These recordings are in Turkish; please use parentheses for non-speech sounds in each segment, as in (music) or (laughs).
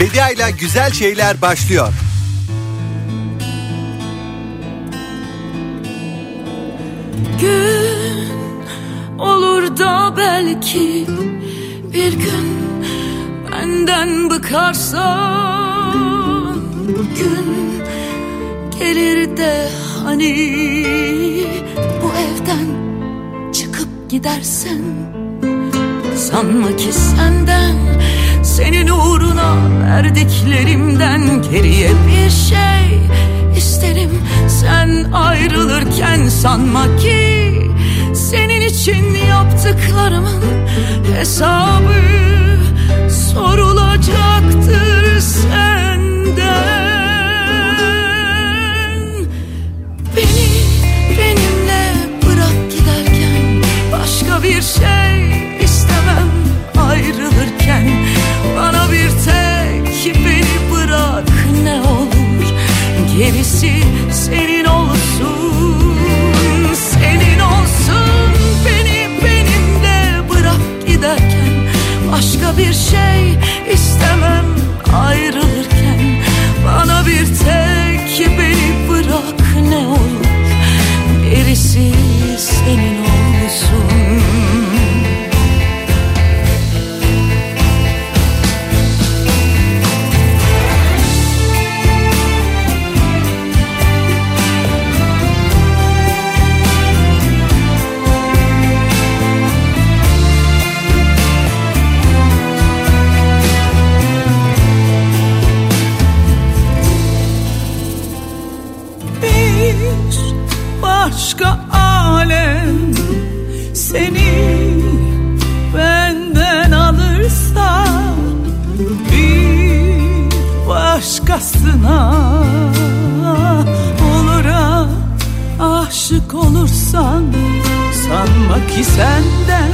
Bedia ile güzel şeyler başlıyor. Gün olur da belki bir gün benden bıkarsan gün gelir de hani bu evden çıkıp gidersen sanma ki senden senin uğruna verdiklerimden geriye bir şey isterim. Sen ayrılırken sanma ki senin için yaptıklarımın hesabı sorulacaktır senden. Beni benimle bırak giderken başka bir şey istemem. Ayrılırken bana bir tek beni bırak. Ne olur gerisi senin olsun. Senin olsun. Beni benimle bırak giderken. Başka bir şey istemem ayrılırken. Bana bir tek beni bırak. Ne olur gerisi senin başka alem seni benden alırsa bir başkasına olura aşık olursan sanma ki senden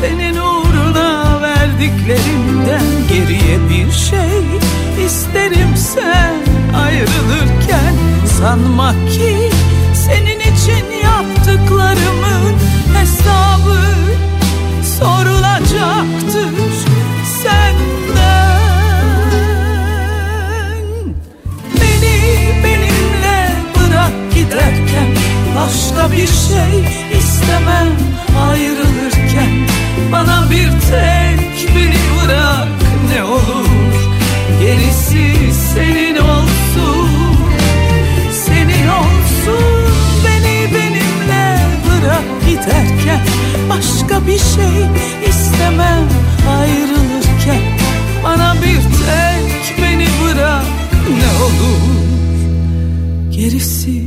senin uğruna verdiklerimden geriye bir şey isterim. Sen ayrılırken sanma ki sorulacaktır senden. Beni benimle bırak giderken başka bir şey istemem ayrılırken. Bana bir tek beni bırak ne olur. Gerisi senin olsun başka bir şey istemem ayrılırken. Bana bir tek beni bırak ne olur. Gerisi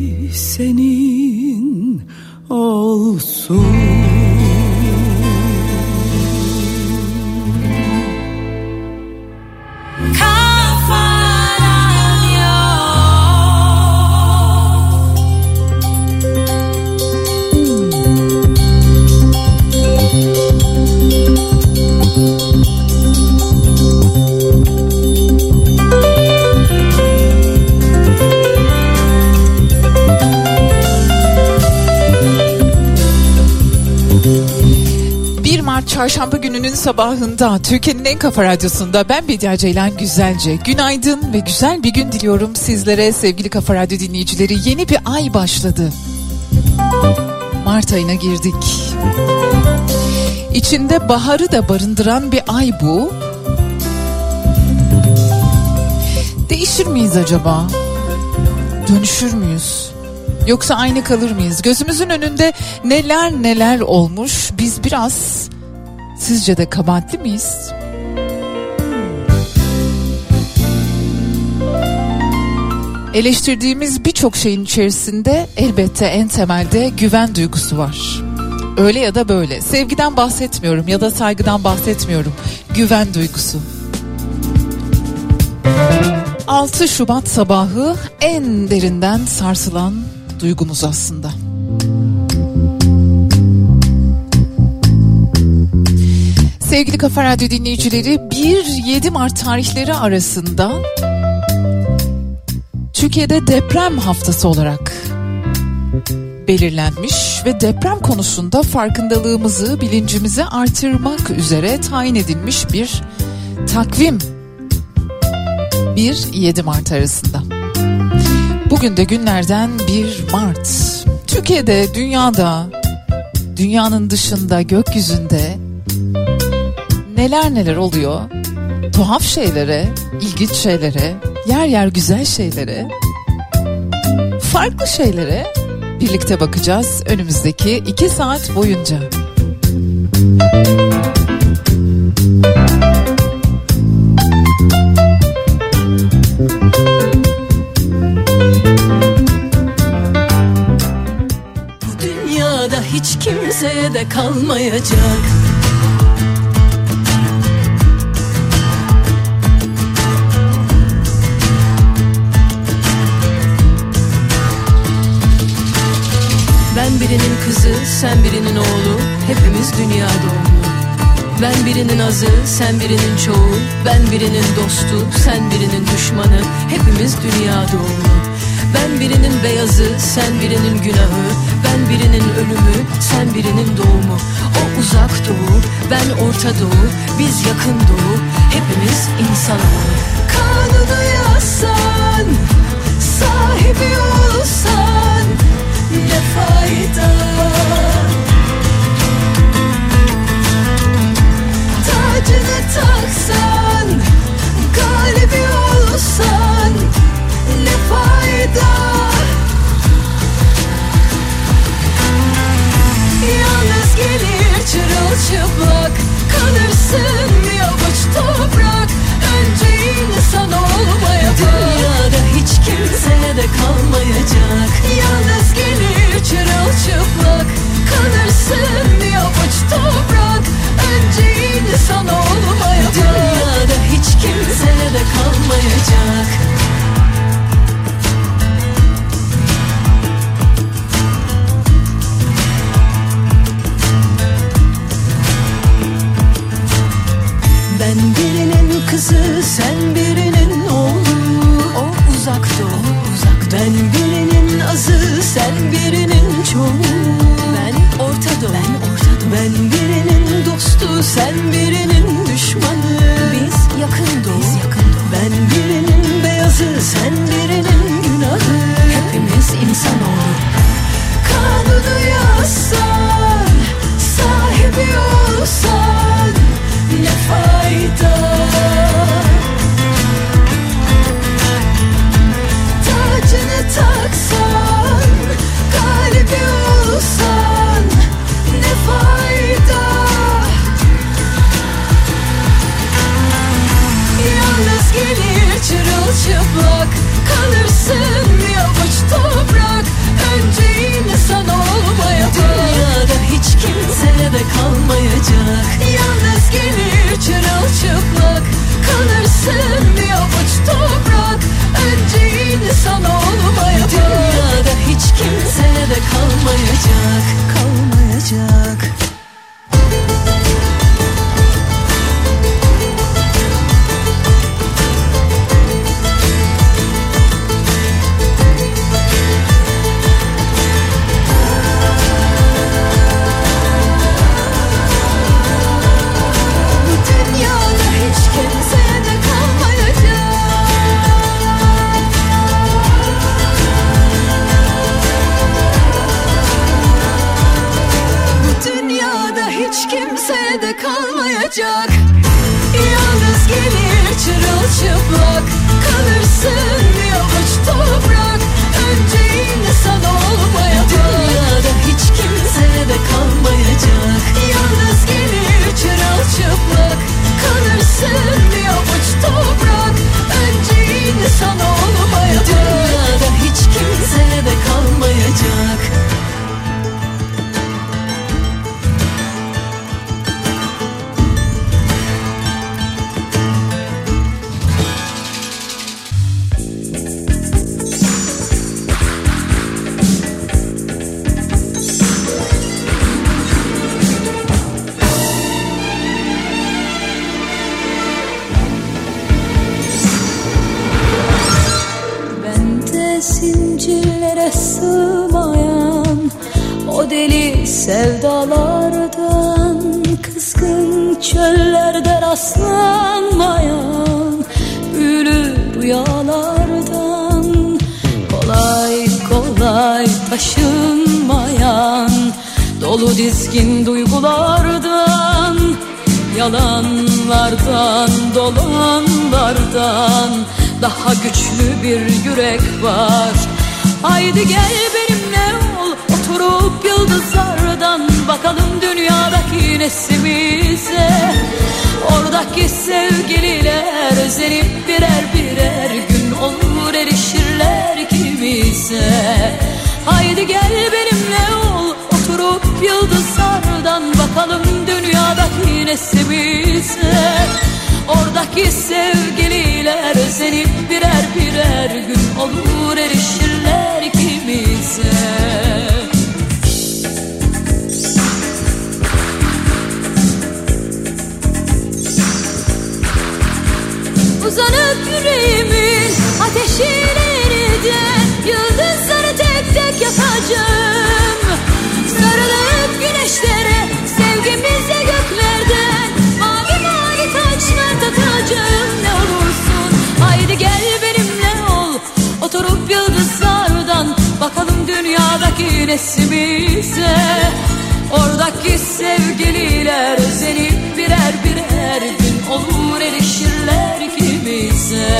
çarşamba gününün sabahında Türkiye'nin en kafa radyosunda ben Bediye Ceylan Güzelce. Günaydın ve güzel bir gün diliyorum sizlere sevgili kafa radyo dinleyicileri. Yeni bir ay başladı. Mart ayına girdik. İçinde baharı da barındıran bir ay bu. Değişir miyiz acaba? Dönüşür müyüz? Yoksa aynı kalır mıyız? Gözümüzün önünde neler neler olmuş. Biz biraz sizce de kabahatli miyiz? Eleştirdiğimiz birçok şeyin içerisinde elbette en temelde güven duygusu var. Öyle ya da böyle. Sevgiden bahsetmiyorum ya da saygıdan bahsetmiyorum. Güven duygusu. 6 Şubat sabahı en derinden sarsılan duygumuz aslında. Sevgili Kafa Radyo dinleyicileri 1-7 Mart tarihleri arasında Türkiye'de deprem haftası olarak belirlenmiş ve deprem konusunda farkındalığımızı, bilincimizi artırmak üzere tayin edilmiş bir takvim 1-7 Mart arasında. Bugün de günlerden 1 Mart. Türkiye'de, dünyada, dünyanın dışında, gökyüzünde neler neler oluyor? Tuhaf şeylere, ilginç şeylere, yer yer güzel şeylere, farklı şeylere birlikte bakacağız önümüzdeki iki saat boyunca. Dünyada hiç kimseye de kalmayacak sen birinin oğlu Hepimiz dünya doğumlu. Ben birinin azı, sen birinin çoğu. Ben birinin dostu, sen birinin düşmanı. Hepimiz dünya doğumlu. Ben birinin beyazı, sen birinin günahı. Ben birinin ölümü, sen birinin doğumu. O uzak doğu, ben orta doğu. Biz yakın doğu, hepimiz insanoğlu Kanunu yazsan, sahibi olsan Ne fayda. Tacını taksan Galibi olsan Ne fayda? Yalnız gelir çırılçıplak Kalırsın bir avuç toprak. Önce insan olmaya Dünyada hiç Yalanlardan, dolanlardan Daha güçlü bir yürek var. Haydi gel benimle ol Oturup yıldızlardan Bakalım dünyadaki nesimize. Oradaki sevgililer Özenip birer birer gün olur erişirler ikimize Haydi gel benimle ol Oturup yıldızlardan Bakalım dünyadaki nesimize. Oradaki sevgililer Özenip birer birer gün olur erişirler ikimize. Uzanıp yüreğimin ateşine yeniden Yıldızları tek tek yakacağım bakalım dünyadaki nesimize Oradaki sevgililer özenip birer birer gün olur erişirler ikimize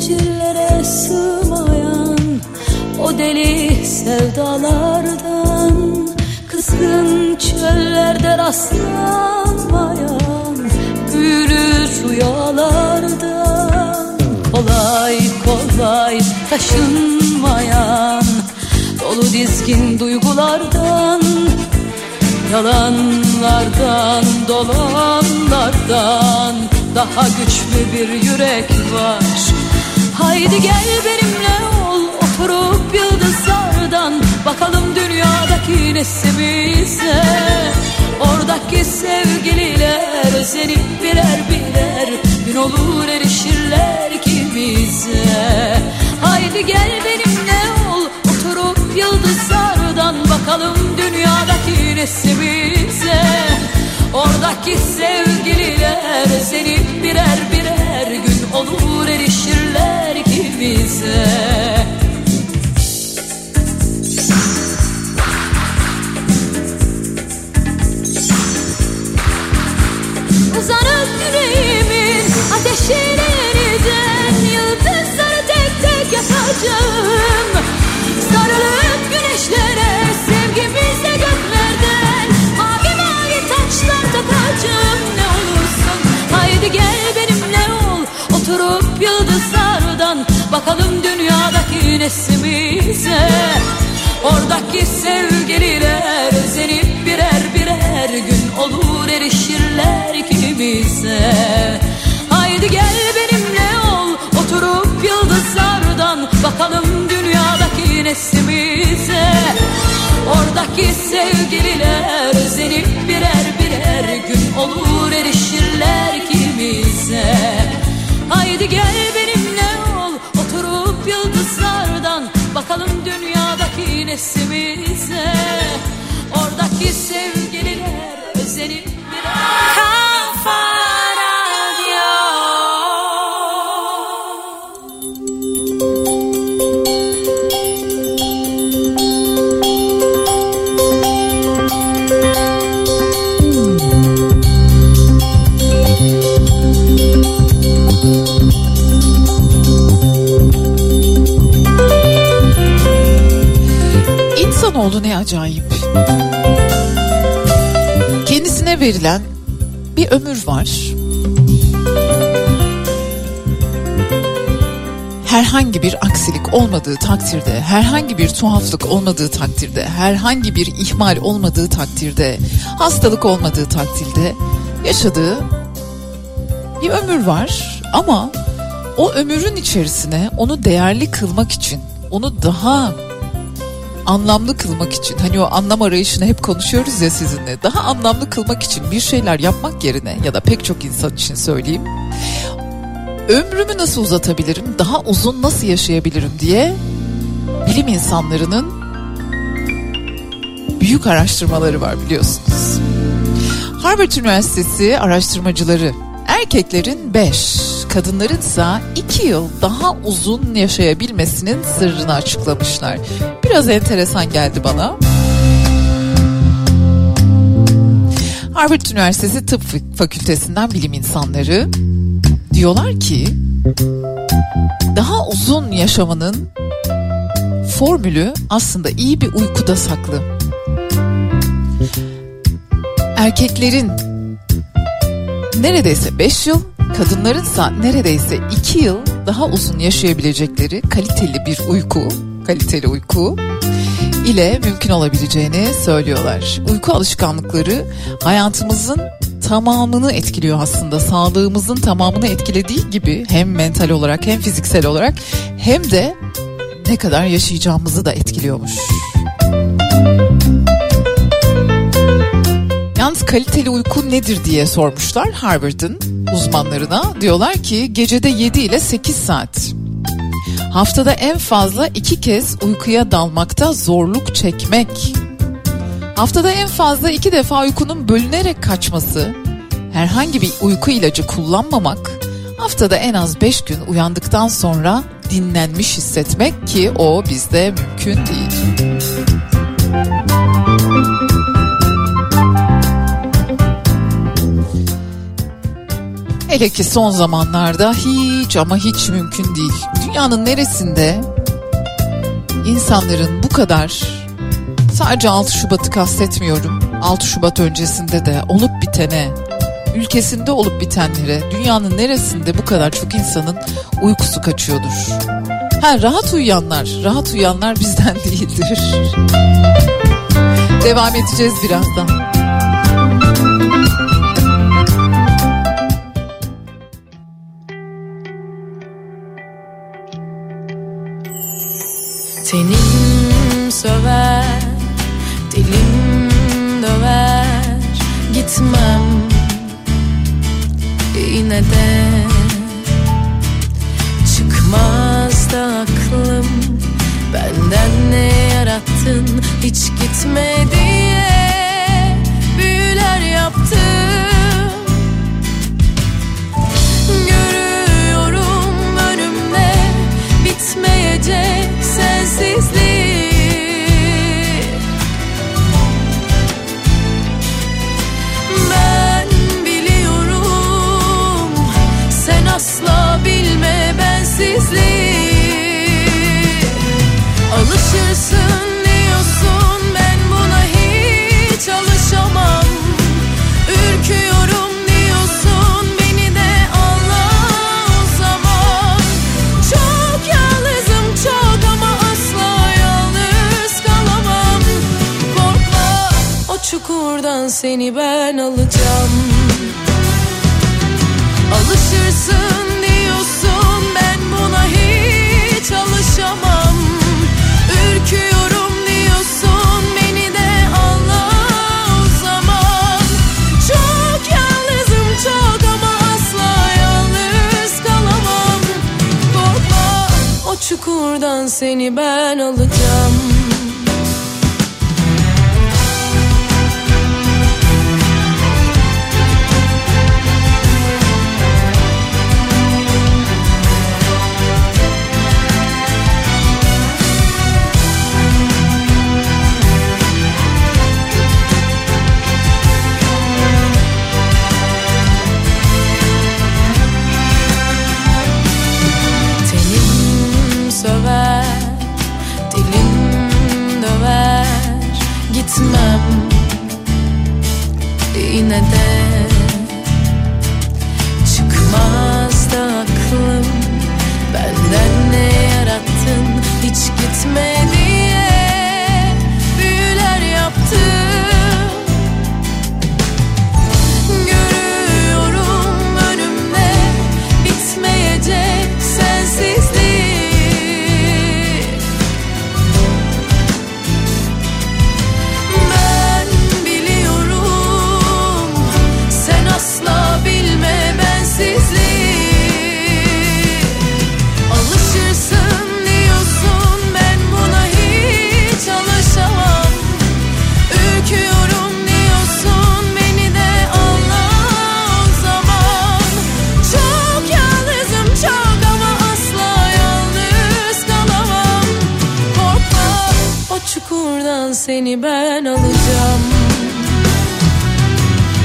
zincirlere sığmayan o deli sevdalardan Kızgın çöllerde rastlanmayan büyülü rüyalardan Kolay kolay taşınmayan dolu dizgin duygulardan Yalanlardan, dolanlardan daha güçlü bir yürek var. Haydi gel benimle ol, oturup yıldızlardan bakalım dünyadaki nesimize. Oradaki sevgililer özenip birer birer gün olur erişirler ikimize. Haydi gel benimle ol, oturup yıldızlardan bakalım dünyadaki nesimize Oradaki sevgililer özenip birer birer gün olur erişirler ikimize Uzanıp yüreğimin ateşine yeniden Yıldızları tek tek yakacağım. Sarılıp güneşlere Bakalım dünyadaki nesimize Oradaki sevgililer özenip birer birer gün olur erişirler ikimize. Haydi gel benimle ol oturup yıldızlardan Bakalım acayip. Kendisine verilen bir ömür var. Herhangi bir aksilik olmadığı takdirde, herhangi bir tuhaflık olmadığı takdirde, herhangi bir ihmal olmadığı takdirde, hastalık olmadığı takdirde yaşadığı bir ömür var ama o ömrün içerisine onu değerli kılmak için, onu daha anlamlı kılmak için hani o anlam arayışını hep konuşuyoruz ya sizinle. Daha anlamlı kılmak için bir şeyler yapmak yerine ya da pek çok insan için söyleyeyim. Ömrümü nasıl uzatabilirim? Daha uzun nasıl yaşayabilirim diye bilim insanlarının büyük araştırmaları var biliyorsunuz. Harvard Üniversitesi araştırmacıları erkeklerin 5, kadınların ise 2 yıl daha uzun yaşayabilmesinin sırrını açıklamışlar. Biraz enteresan geldi bana. Harvard Üniversitesi Tıp Fakültesinden bilim insanları diyorlar ki daha uzun yaşamanın formülü aslında iyi bir uykuda saklı. Erkeklerin neredeyse 5 yıl, kadınlarınsa neredeyse 2 yıl daha uzun yaşayabilecekleri kaliteli bir uyku, kaliteli uyku ile mümkün olabileceğini söylüyorlar. Uyku alışkanlıkları hayatımızın tamamını etkiliyor aslında. Sağlığımızın tamamını etkilediği gibi hem mental olarak hem fiziksel olarak hem de ne kadar yaşayacağımızı da etkiliyormuş. Yalnız kaliteli uyku nedir diye sormuşlar Harvard'ın uzmanlarına. Diyorlar ki gecede 7 ile 8 saat. Haftada en fazla iki kez uykuya dalmakta zorluk çekmek. Haftada en fazla iki defa uykunun bölünerek kaçması. Herhangi bir uyku ilacı kullanmamak. Haftada en az 5 gün uyandıktan sonra dinlenmiş hissetmek ki o bizde mümkün değil. Hele ki son zamanlarda hiç ama hiç mümkün değil. Dünyanın neresinde insanların bu kadar sadece 6 Şubat'ı kastetmiyorum. 6 Şubat öncesinde de olup bitene, ülkesinde olup bitenlere, dünyanın neresinde bu kadar çok insanın uykusu kaçıyordur. Ha rahat uyuyanlar, rahat uyuyanlar bizden (laughs) değildir. Devam edeceğiz birazdan. Tenim söver, dilim döver. Gitmem yine de. Çıkmaz da aklım Benden ne yarattın? Hiç gitme diye Büyüler yaptım. Görüyorum seni ben alacağım. Alışırsın diyorsun ben buna hiç alışamam. Ürküyorum diyorsun beni de anla o zaman. Çok yalnızım çok ama asla yalnız kalamam. Korkma o çukurdan seni ben alacağım It's me. Seni ben alacağım.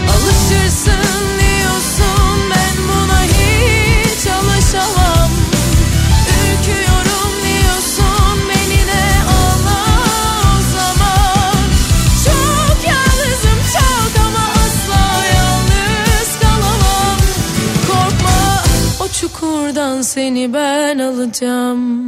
Alışırsın diyorsun ben buna hiç alışamam. Ürküyorum diyorsun beni de ağla o zaman. Çok yalnızım çok ama asla yalnız kalamam. Korkma o çukurdan seni ben alacağım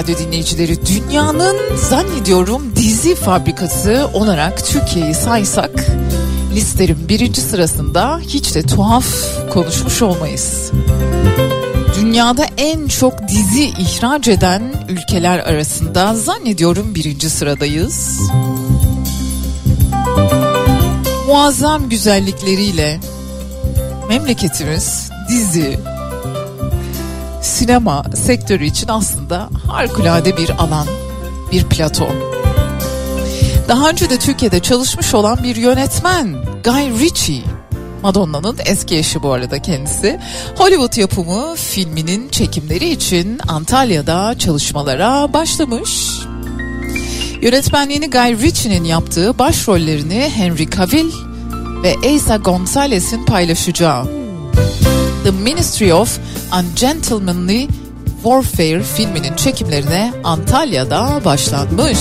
Radyo dinleyicileri, dünyanın zannediyorum dizi fabrikası olarak Türkiye'yi saysak listerin birinci sırasında hiç de tuhaf konuşmuş olmayız. Dünyada en çok dizi ihraç eden ülkeler arasında zannediyorum birinci sıradayız. Muazzam güzellikleriyle memleketimiz dizi, sinema sektörü için aslında harikulade bir alan, bir plato. Daha önce de Türkiye'de çalışmış olan bir yönetmen Guy Ritchie, Madonna'nın eski eşi bu arada kendisi. Hollywood yapımı filminin çekimleri için Antalya'da çalışmalara başlamış. Yönetmenliğini Guy Ritchie'nin yaptığı başrollerini Henry Cavill ve Asa Gonzalez'in paylaşacağı The Ministry of Ungentlemanly Warfare filminin çekimlerine Antalya'da başlanmış.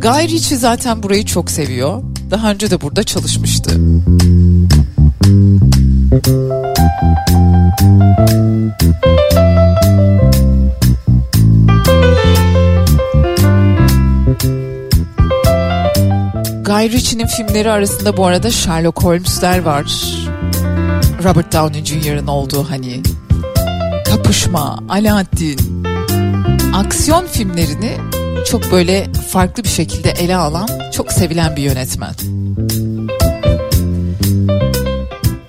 Guy Ritchie zaten burayı çok seviyor. Daha önce de burada çalışmıştı. Guy Ritchie'nin filmleri arasında bu arada Sherlock Holmes'ler var. Robert Downey Jr.'ın olduğu hani kapışma, Aladdin, aksiyon filmlerini çok böyle farklı bir şekilde ele alan, çok sevilen bir yönetmen.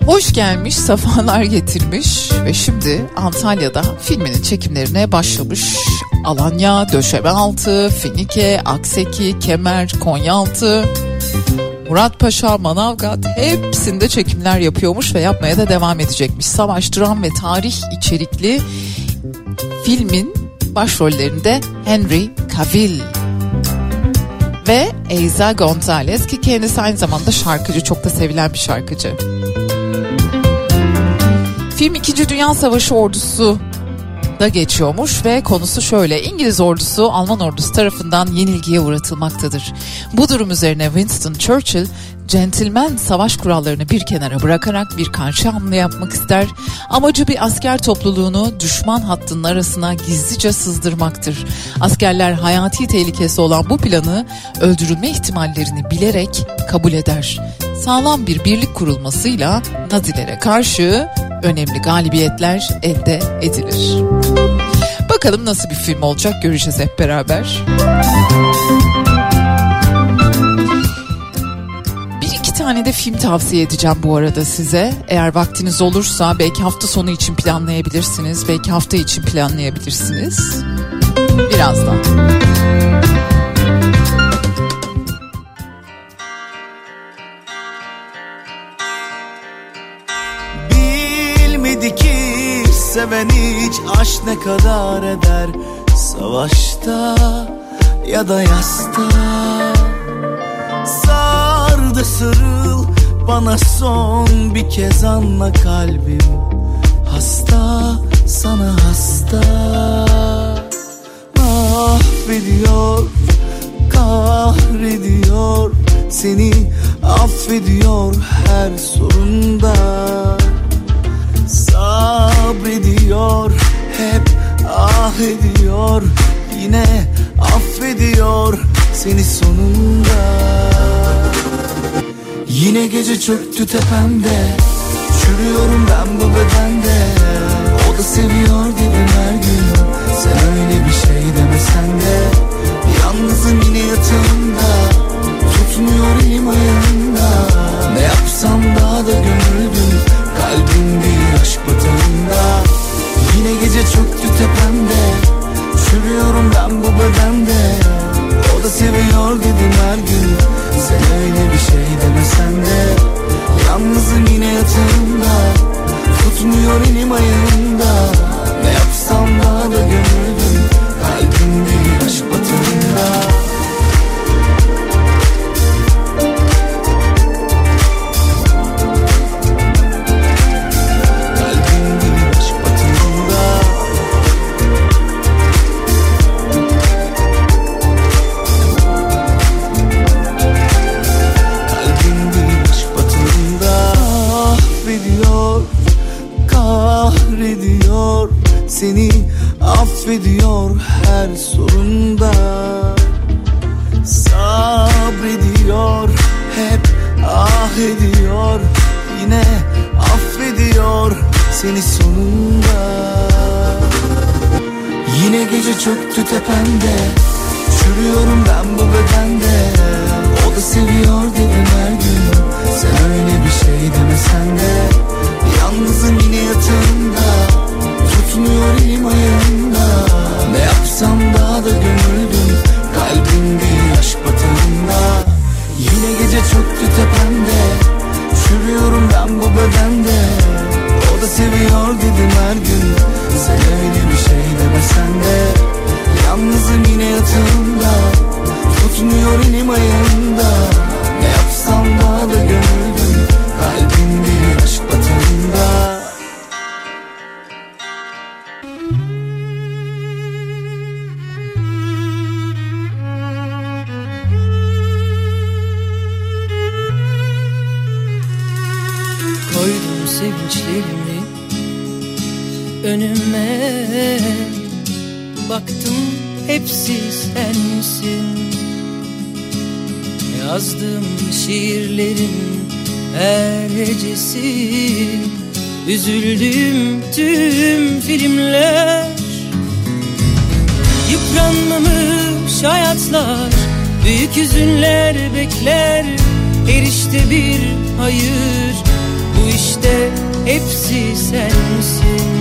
Hoş gelmiş, safalar getirmiş ve şimdi Antalya'da filminin çekimlerine başlamış. Alanya, Döşemealtı, Finike, Akseki, Kemer, Konyaaltı, Muratpaşa, Manavgat hepsinde çekimler yapıyormuş ve yapmaya da devam edecekmiş. Savaş, dram ve tarih içerikli filmin başrollerinde Henry Cavill ve Eiza Gonzalez ki kendisi aynı zamanda şarkıcı çok da sevilen bir şarkıcı. Film 2. Dünya Savaşı ordusu da geçiyormuş ve konusu şöyle. İngiliz ordusu Alman ordusu tarafından yenilgiye uğratılmaktadır. Bu durum üzerine Winston Churchill centilmen savaş kurallarını bir kenara bırakarak bir karşı hamle yapmak ister. Amacı bir asker topluluğunu düşman hattının arasına gizlice sızdırmaktır. Askerler hayati tehlikesi olan bu planı öldürülme ihtimallerini bilerek kabul eder. Sağlam bir birlik kurulmasıyla Nazilere karşı önemli galibiyetler elde edilir. Bakalım nasıl bir film olacak göreceğiz hep beraber. Bir iki tane de film tavsiye edeceğim bu arada size. Eğer vaktiniz olursa belki hafta sonu için planlayabilirsiniz. Belki hafta için planlayabilirsiniz. Birazdan. Seven hiç aşk ne kadar eder? Savaşta ya da yasta? Sardı sarıl bana son bir kez anla kalbim. Hasta sana hasta. Mahvediyor kahrediyor. Seni affediyor her sorunda Sabrediyor hep ah ediyor Yine affediyor seni sonunda. Yine gece çöktü tepemde Çürüyorum ben bu bedende. O da seviyor dedim her gün Sen öyle bir şey demesen de. Yalnızım yine yatağımda Tutmuyor elim ayağımda. Ne yapsam daha da gömüldüm Kalbim bir aşk batağında. Yine gece çöktü tepemde Çürüyorum ben bu bedende. O da seviyor dedim her gün. Sen öyle bir şey demesen de. Yalnızım yine yatağımda. Tutmuyor elim ayağımda sevinçlerimi Önüme baktım hepsi sensin Yazdığım şiirlerin her hecesi Üzüldüğüm tüm filmler. Yıpranmamış hayatlar Büyük hüzünler bekler Erişte bir hayır Bu işte hepsi sensin.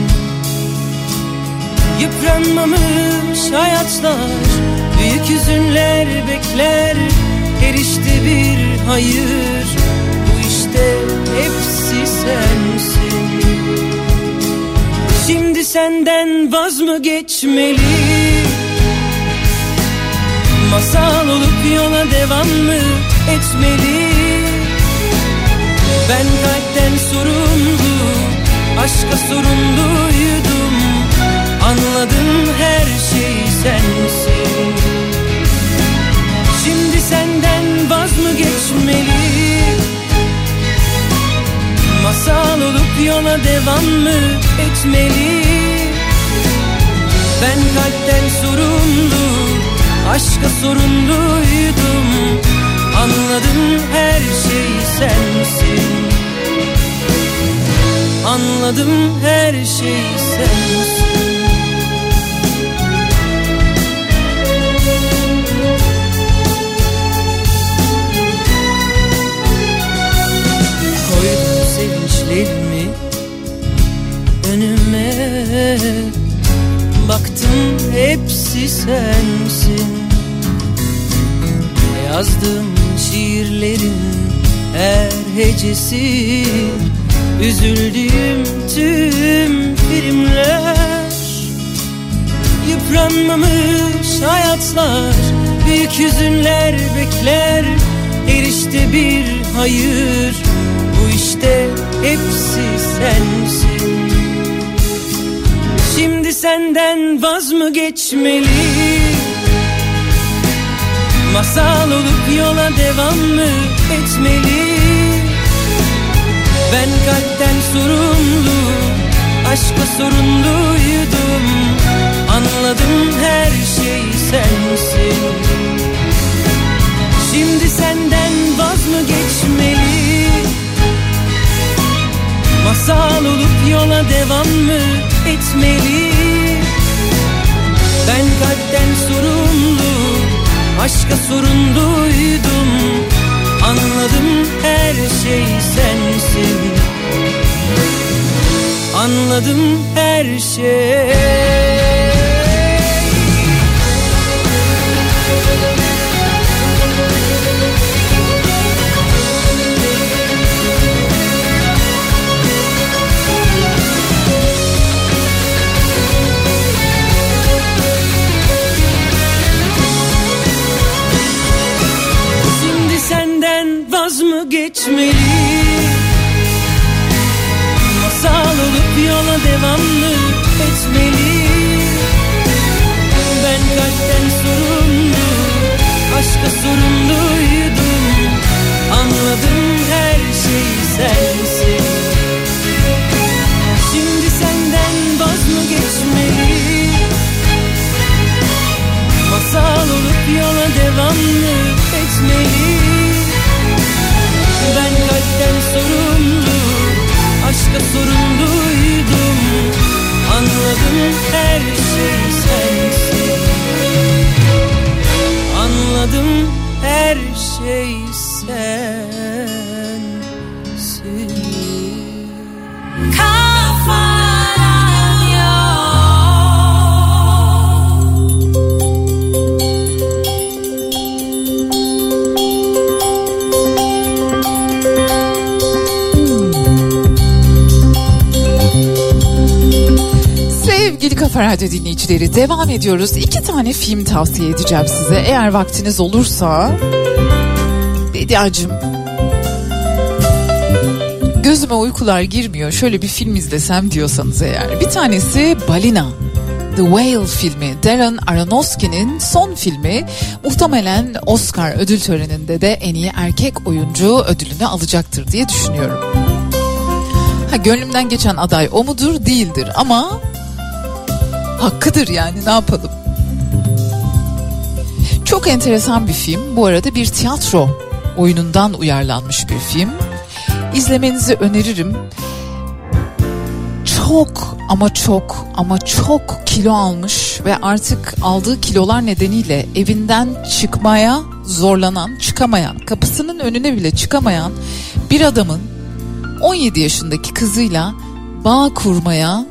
Yıpranmamış hayatlar Büyük hüzünler bekler Erişte bir hayır. Bu işte hepsi sensin. Şimdi senden vaz mı geçmeli? Masal olup yola devam mı etmeli Ben kalpten sorumlu Aşka sorumluydum. Anladım her şey sensin. Şimdi senden vaz mı geçmeli? Masal olup yola devam mı etmeli? Ben kalpten sorumlu Aşka sorumluydum Anladım her şey sensin. Anladım her şey sensin. Koydum sevinçlerimi önüme. Baktım hepsi sensin. Yazdığım şiirlerin her hecesi. Üzüldüğüm tüm filmler Yıpranmamış hayatlar Büyük hüzünler bekler. Erişte bir hayır Bu işte hepsi sensin. Şimdi senden vaz mı geçmeli Masal olup yola devam mı etmeli? Ben kalpten sorumlu Aşka sorumluydum Anladım her şey sensin. Şimdi senden vaz mı geçmeli? Masal olup yola devam mı etmeli? Ben kalpten sorumlu Aşka sorumluydum Anladım her şey sensin. Anladım her şey Dinleyicileri devam ediyoruz. İki tane film tavsiye edeceğim size. Eğer vaktiniz olursa. Bediacığım. Gözüme uykular girmiyor. Şöyle bir film izlesem diyorsanız eğer. Bir tanesi Balina. The Whale filmi Darren Aronofsky'nin son filmi muhtemelen Oscar ödül töreninde de en iyi erkek oyuncu ödülünü alacaktır diye düşünüyorum. Ha gönlümden geçen aday o mudur? Değildir ama hakkıdır yani ne yapalım. Çok enteresan bir film. Bu arada bir tiyatro oyunundan uyarlanmış bir film. İzlemenizi öneririm. Çok ama çok ama çok kilo almış ve artık aldığı kilolar nedeniyle evinden çıkmaya zorlanan, çıkamayan, kapısının önüne bile çıkamayan bir adamın 17 yaşındaki kızıyla bağ kurmaya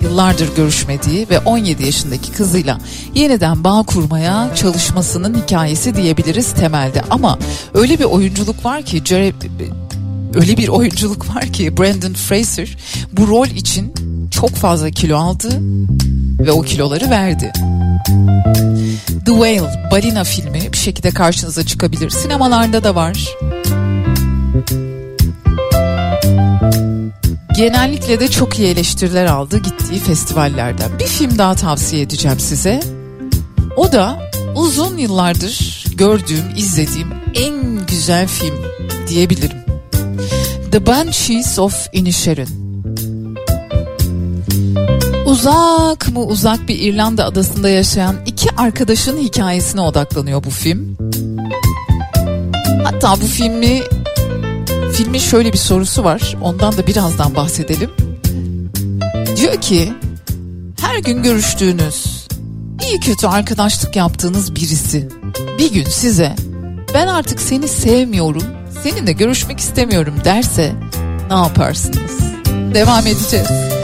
yıllardır görüşmediği ve 17 yaşındaki kızıyla yeniden bağ kurmaya çalışmasının hikayesi diyebiliriz temelde. Ama öyle bir oyunculuk var ki Jared, öyle bir oyunculuk var ki Brandon Fraser bu rol için çok fazla kilo aldı ve o kiloları verdi. The Whale, Balina filmi bir şekilde karşınıza çıkabilir. Sinemalarda da var. Genellikle de çok iyi eleştiriler aldı gittiği festivallerden. Bir film daha tavsiye edeceğim size. O da uzun yıllardır gördüğüm, izlediğim en güzel film diyebilirim. The Banshees of Inisherin. Uzak mı uzak bir İrlanda adasında yaşayan iki arkadaşın hikayesine odaklanıyor bu film. Hatta bu filmi filmin şöyle bir sorusu var. Ondan da birazdan bahsedelim. Diyor ki her gün görüştüğünüz iyi kötü arkadaşlık yaptığınız birisi bir gün size ben artık seni sevmiyorum, seninle görüşmek istemiyorum derse ne yaparsınız? Devam edeceğiz.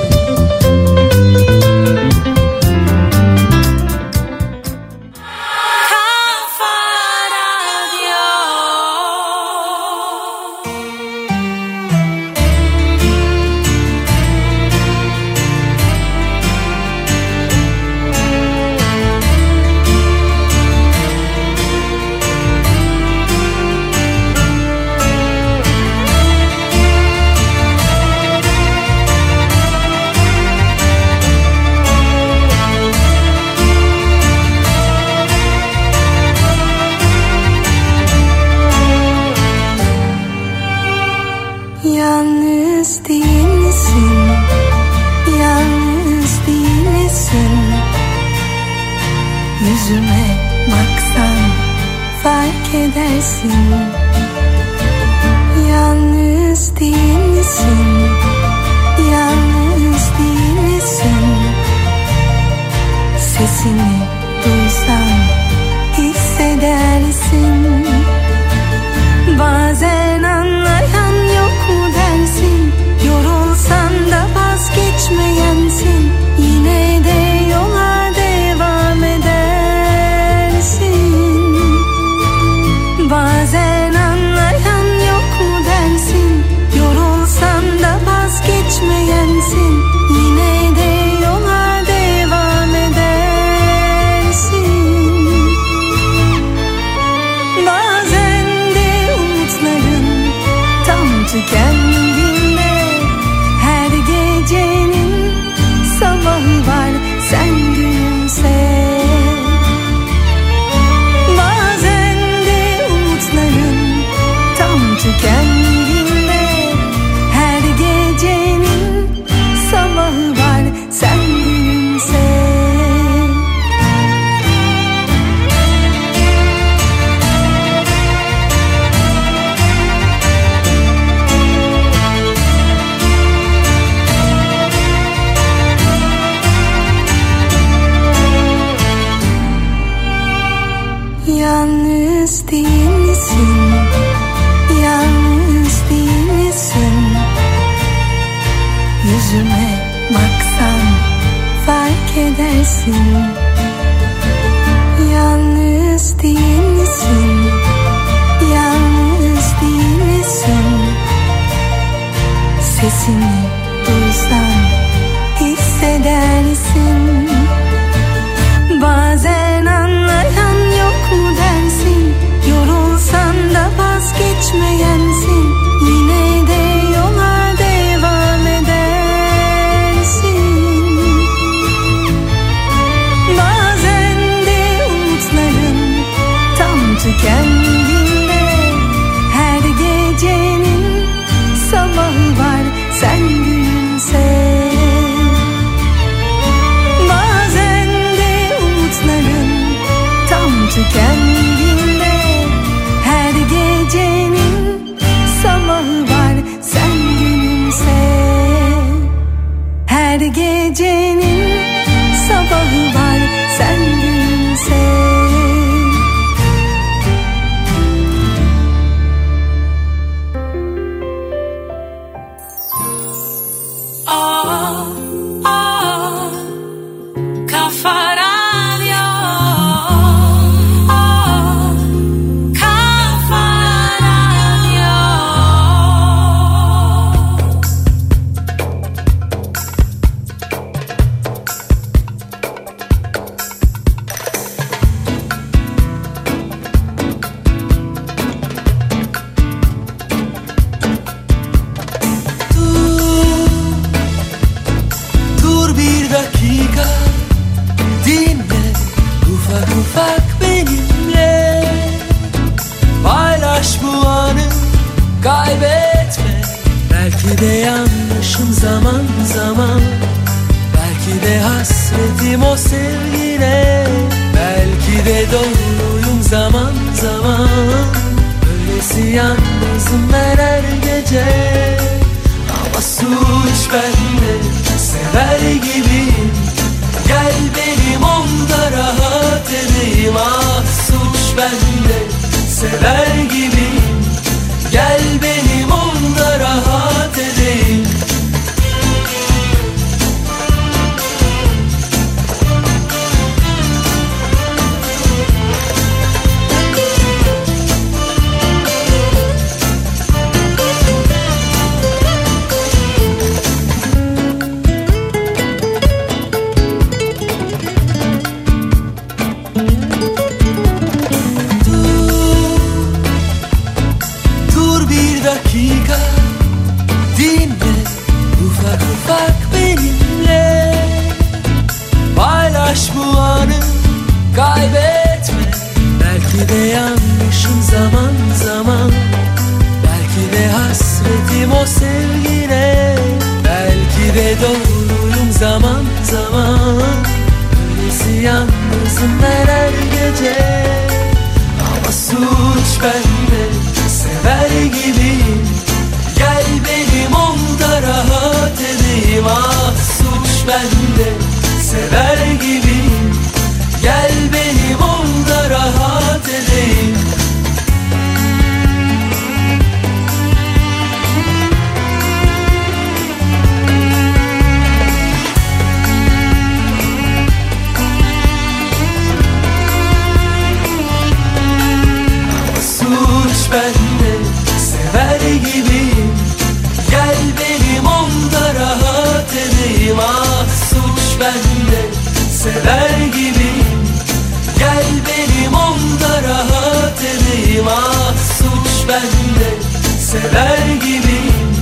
Sever gibiyim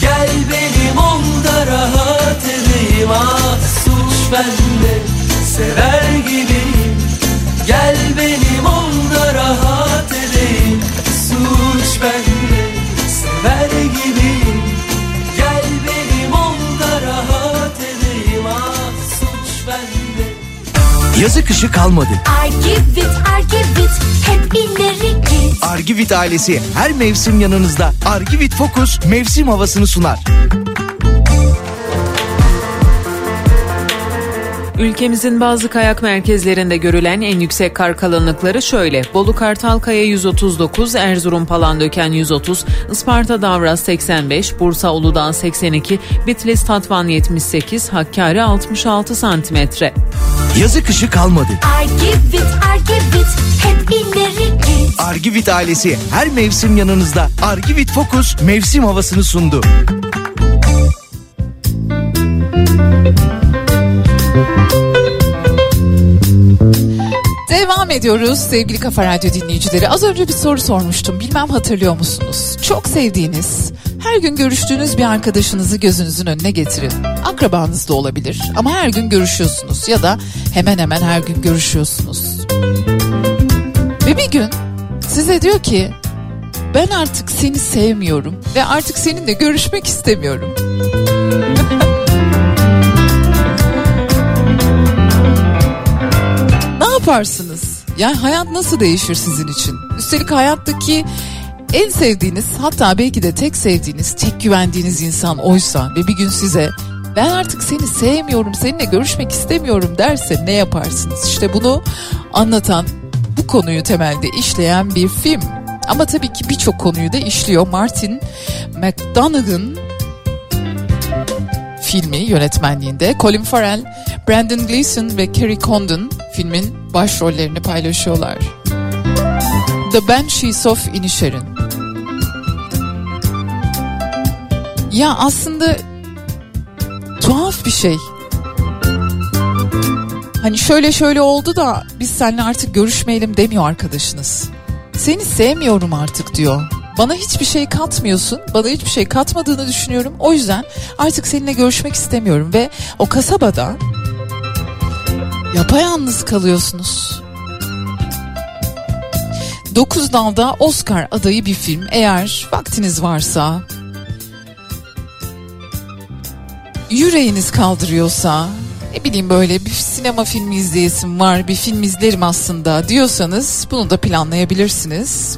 Gel benim onda rahat edeyim Ah suç bende sever gibiyim Gel benim Yazı kışı kalmadı. Argivit, Argivit, hep ileri git. Argivit ailesi her mevsim yanınızda. Argivit Focus mevsim havasını sunar. Ülkemizin bazı kayak merkezlerinde görülen en yüksek kar kalınlıkları şöyle. Bolu Kartalkaya 139, Erzurum Palandöken 130, Isparta Davras 85, Bursa Uludağ 82, Bitlis Tatvan 78, Hakkari 66 santimetre. Yazı kışı kalmadı. Argivit, Argivit, hep ileri git. Argivit ailesi her mevsim yanınızda. Argivit Focus mevsim havasını sundu. Ediyoruz sevgili Kafa Radyo dinleyicileri. Az önce bir soru sormuştum. Bilmem hatırlıyor musunuz? Çok sevdiğiniz, her gün görüştüğünüz bir arkadaşınızı gözünüzün önüne getirin. Akrabanız da olabilir ama her gün görüşüyorsunuz ya da hemen hemen her gün görüşüyorsunuz. Ve bir gün size diyor ki ben artık seni sevmiyorum ve artık seninle görüşmek istemiyorum. (laughs) yaparsınız? Yani hayat nasıl değişir sizin için? Üstelik hayattaki en sevdiğiniz hatta belki de tek sevdiğiniz, tek güvendiğiniz insan oysa ve bir gün size ben artık seni sevmiyorum, seninle görüşmek istemiyorum derse ne yaparsınız? İşte bunu anlatan, bu konuyu temelde işleyen bir film. Ama tabii ki birçok konuyu da işliyor. Martin McDonagh'ın filmi yönetmenliğinde Colin Farrell, Brandon Gleeson ve Kerry Condon filmin başrollerini paylaşıyorlar. The Banshees of Inisherin. Ya aslında tuhaf bir şey. Hani şöyle şöyle oldu da biz seninle artık görüşmeyelim demiyor arkadaşınız. Seni sevmiyorum artık diyor. Bana hiçbir şey katmıyorsun. Bana hiçbir şey katmadığını düşünüyorum. O yüzden artık seninle görüşmek istemiyorum ve o kasabada yapayalnız kalıyorsunuz. Dokuz Dal'da Oscar adayı bir film. Eğer vaktiniz varsa yüreğiniz kaldırıyorsa ne bileyim böyle bir sinema filmi izleyesim var bir film izlerim aslında diyorsanız bunu da planlayabilirsiniz.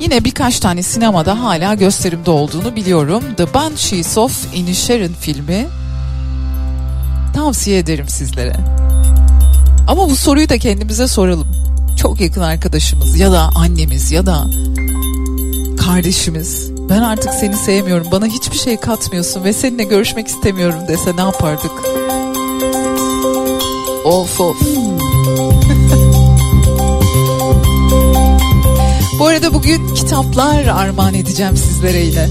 Yine birkaç tane sinemada hala gösterimde olduğunu biliyorum. The Banshees of Inisherin filmi tavsiye ederim sizlere. Ama bu soruyu da kendimize soralım. Çok yakın arkadaşımız ya da annemiz ya da kardeşimiz ben artık seni sevmiyorum bana hiçbir şey katmıyorsun ve seninle görüşmek istemiyorum dese ne yapardık? Of of. (laughs) Bu arada bugün kitaplar armağan edeceğim sizlere yine.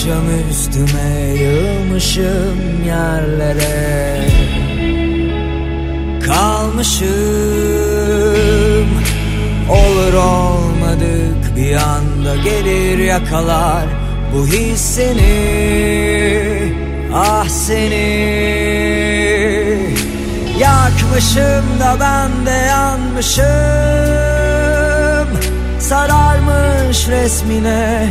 Akşam üstüme yığılmışım yerlere. Kalmışım. Olur olmadık bir anda gelir yakalar. Bu his seni Ah seni. Yakmışım da ben de yanmışım. Sararmış resmine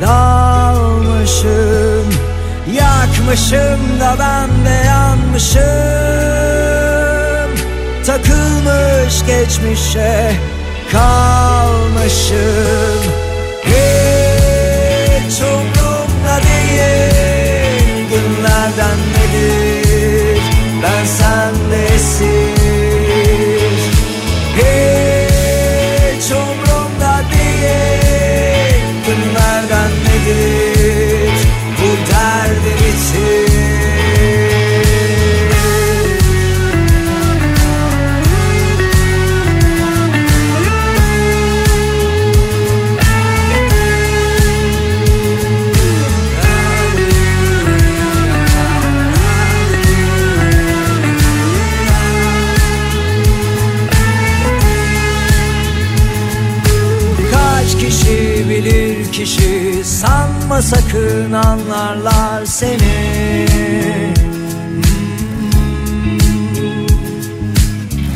dalmışım Yakmışım da ben de yanmışım. Takılmış geçmişe kalmışım. Hiç umurumda yakın anlarlar seni.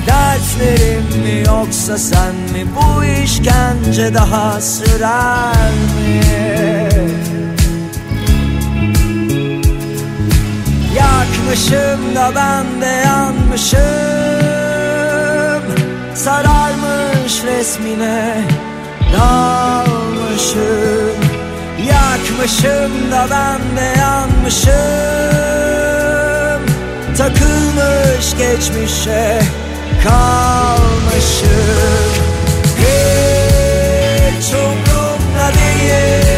Dertlerim mi yoksa sen mi? Bu işkence daha sürer mi? Yakmışım da ben de yanmışım. Sararmış resmine dalmışım. Yanmışım da ben de yanmışım. Takılmış geçmişe kalmışım. Hiç umurumda değil.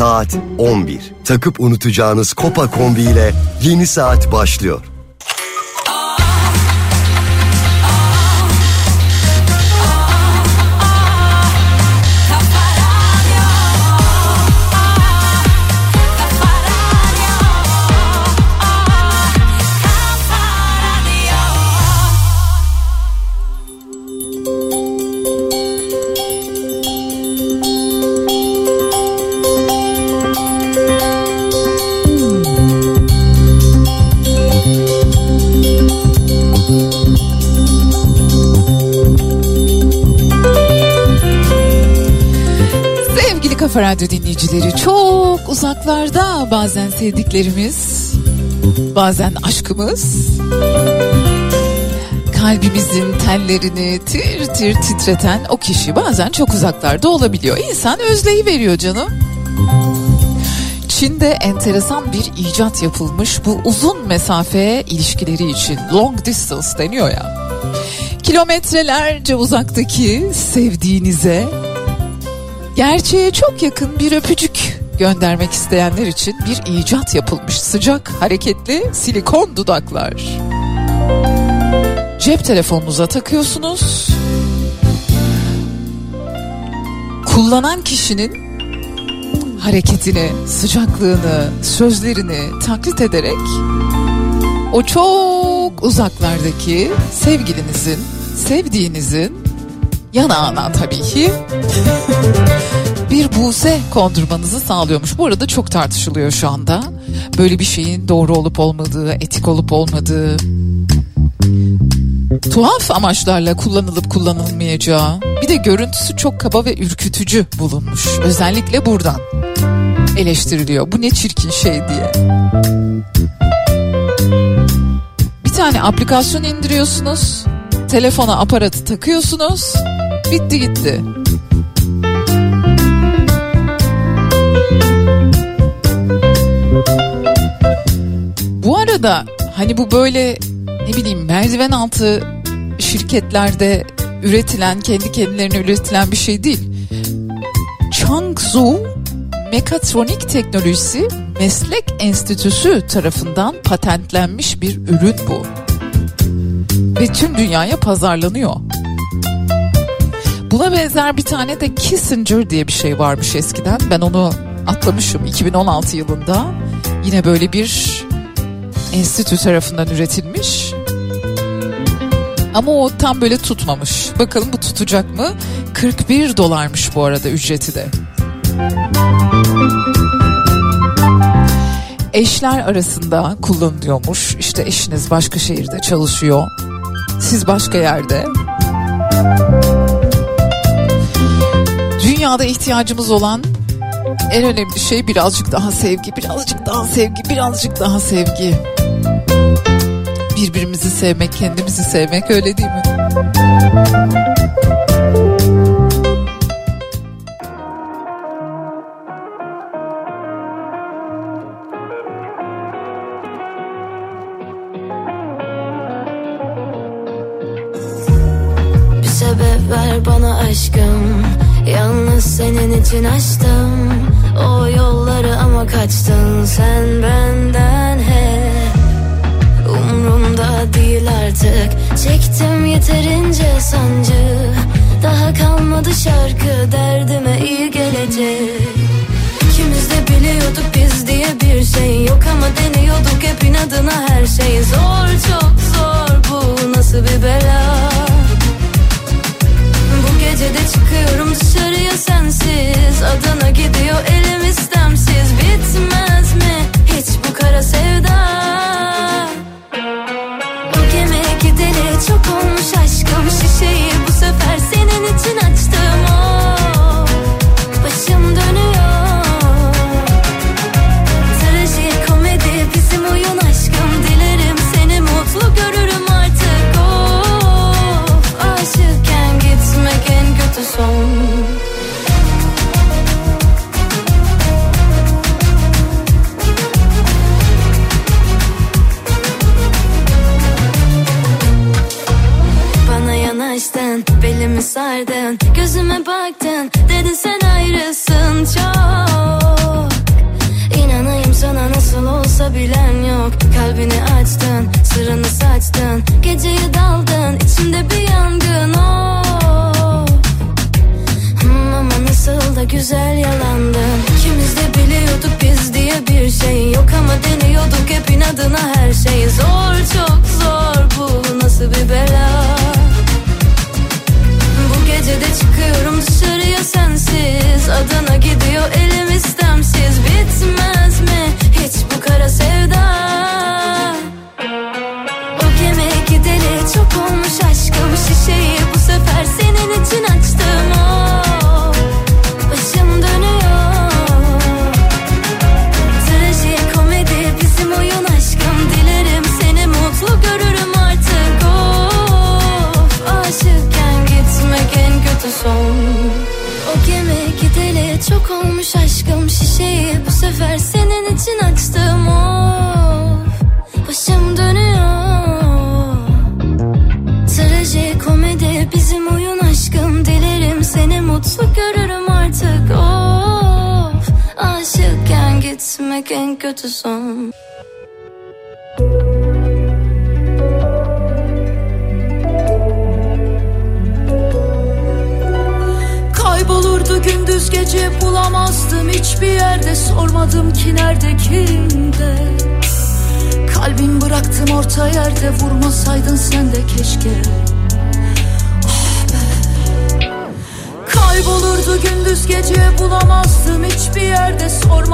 Saat 11. Takıp unutacağınız Kopa kombi ile yeni saat başlıyor. Radyo dinleyicileri çok uzaklarda bazen sevdiklerimiz, bazen aşkımız, kalbimizin tellerini tir tir titreten o kişi bazen çok uzaklarda olabiliyor. İnsan özleyi veriyor canım. Çin'de enteresan bir icat yapılmış bu uzun mesafe ilişkileri için long distance deniyor ya. Kilometrelerce uzaktaki sevdiğinize gerçeğe çok yakın bir öpücük göndermek isteyenler için bir icat yapılmış sıcak hareketli silikon dudaklar. Cep telefonunuza takıyorsunuz. Kullanan kişinin hareketini, sıcaklığını, sözlerini taklit ederek o çok uzaklardaki sevgilinizin, sevdiğinizin yanağına tabii ki (laughs) bir buse kondurmanızı sağlıyormuş. Bu arada çok tartışılıyor şu anda. Böyle bir şeyin doğru olup olmadığı, etik olup olmadığı, tuhaf amaçlarla kullanılıp kullanılmayacağı. Bir de görüntüsü çok kaba ve ürkütücü bulunmuş. Özellikle buradan eleştiriliyor. Bu ne çirkin şey diye. Bir tane aplikasyon indiriyorsunuz. Telefona aparatı takıyorsunuz. Bitti gitti. Bu arada hani bu böyle ne bileyim merdiven altı şirketlerde üretilen kendi kendilerine üretilen bir şey değil. Changzhou Mekatronik Teknolojisi Meslek Enstitüsü tarafından patentlenmiş bir ürün bu. Ve tüm dünyaya pazarlanıyor. Buna benzer bir tane de Kissinger diye bir şey varmış eskiden. Ben onu atlamışım 2016 yılında. Yine böyle bir enstitü tarafından üretilmiş. Ama o tam böyle tutmamış. Bakalım bu tutacak mı? 41 dolarmış bu arada ücreti de. Eşler arasında kullanılıyormuş. İşte eşiniz başka şehirde çalışıyor. Siz başka yerde. Dünyada ihtiyacımız olan en önemli şey birazcık daha sevgi, birazcık daha sevgi, birazcık daha sevgi. Birbirimizi sevmek, kendimizi sevmek öyle değil mi? İçin açtım O yolları ama kaçtın sen benden hep. Umrumda değil artık Çektim yeterince sancı. Daha kalmadı şarkı derdime iyi gelecek. İkimiz de biliyorduk biz diye bir şey yok ama deniyorduk hep inadına her şey. Zor çok zor bu nasıl bir bela? Bu gece de çıkıyorum dışarıya Adana gidiyor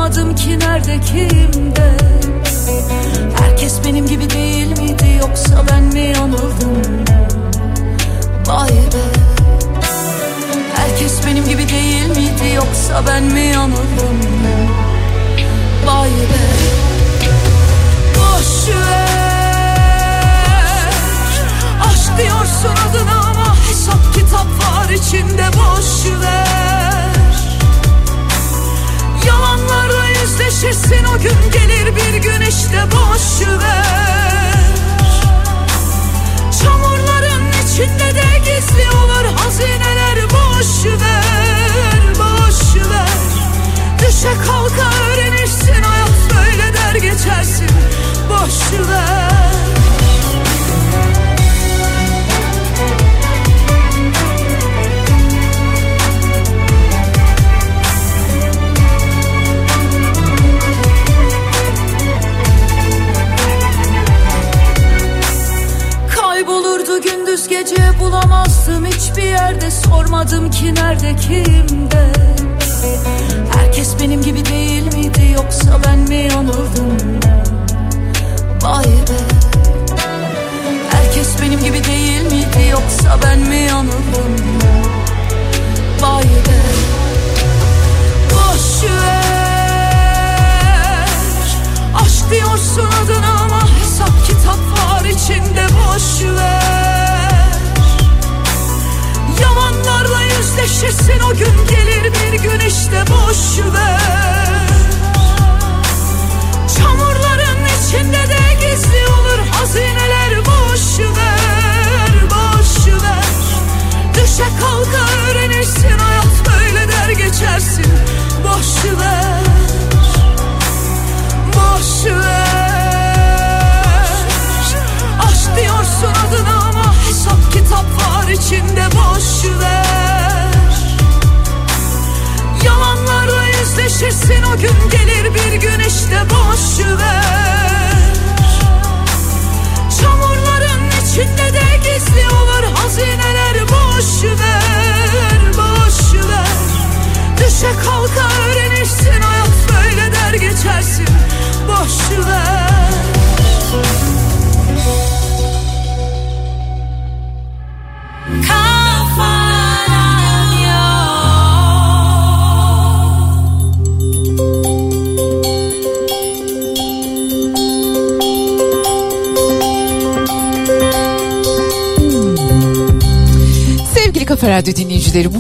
Anlamadım ki nerede kimde.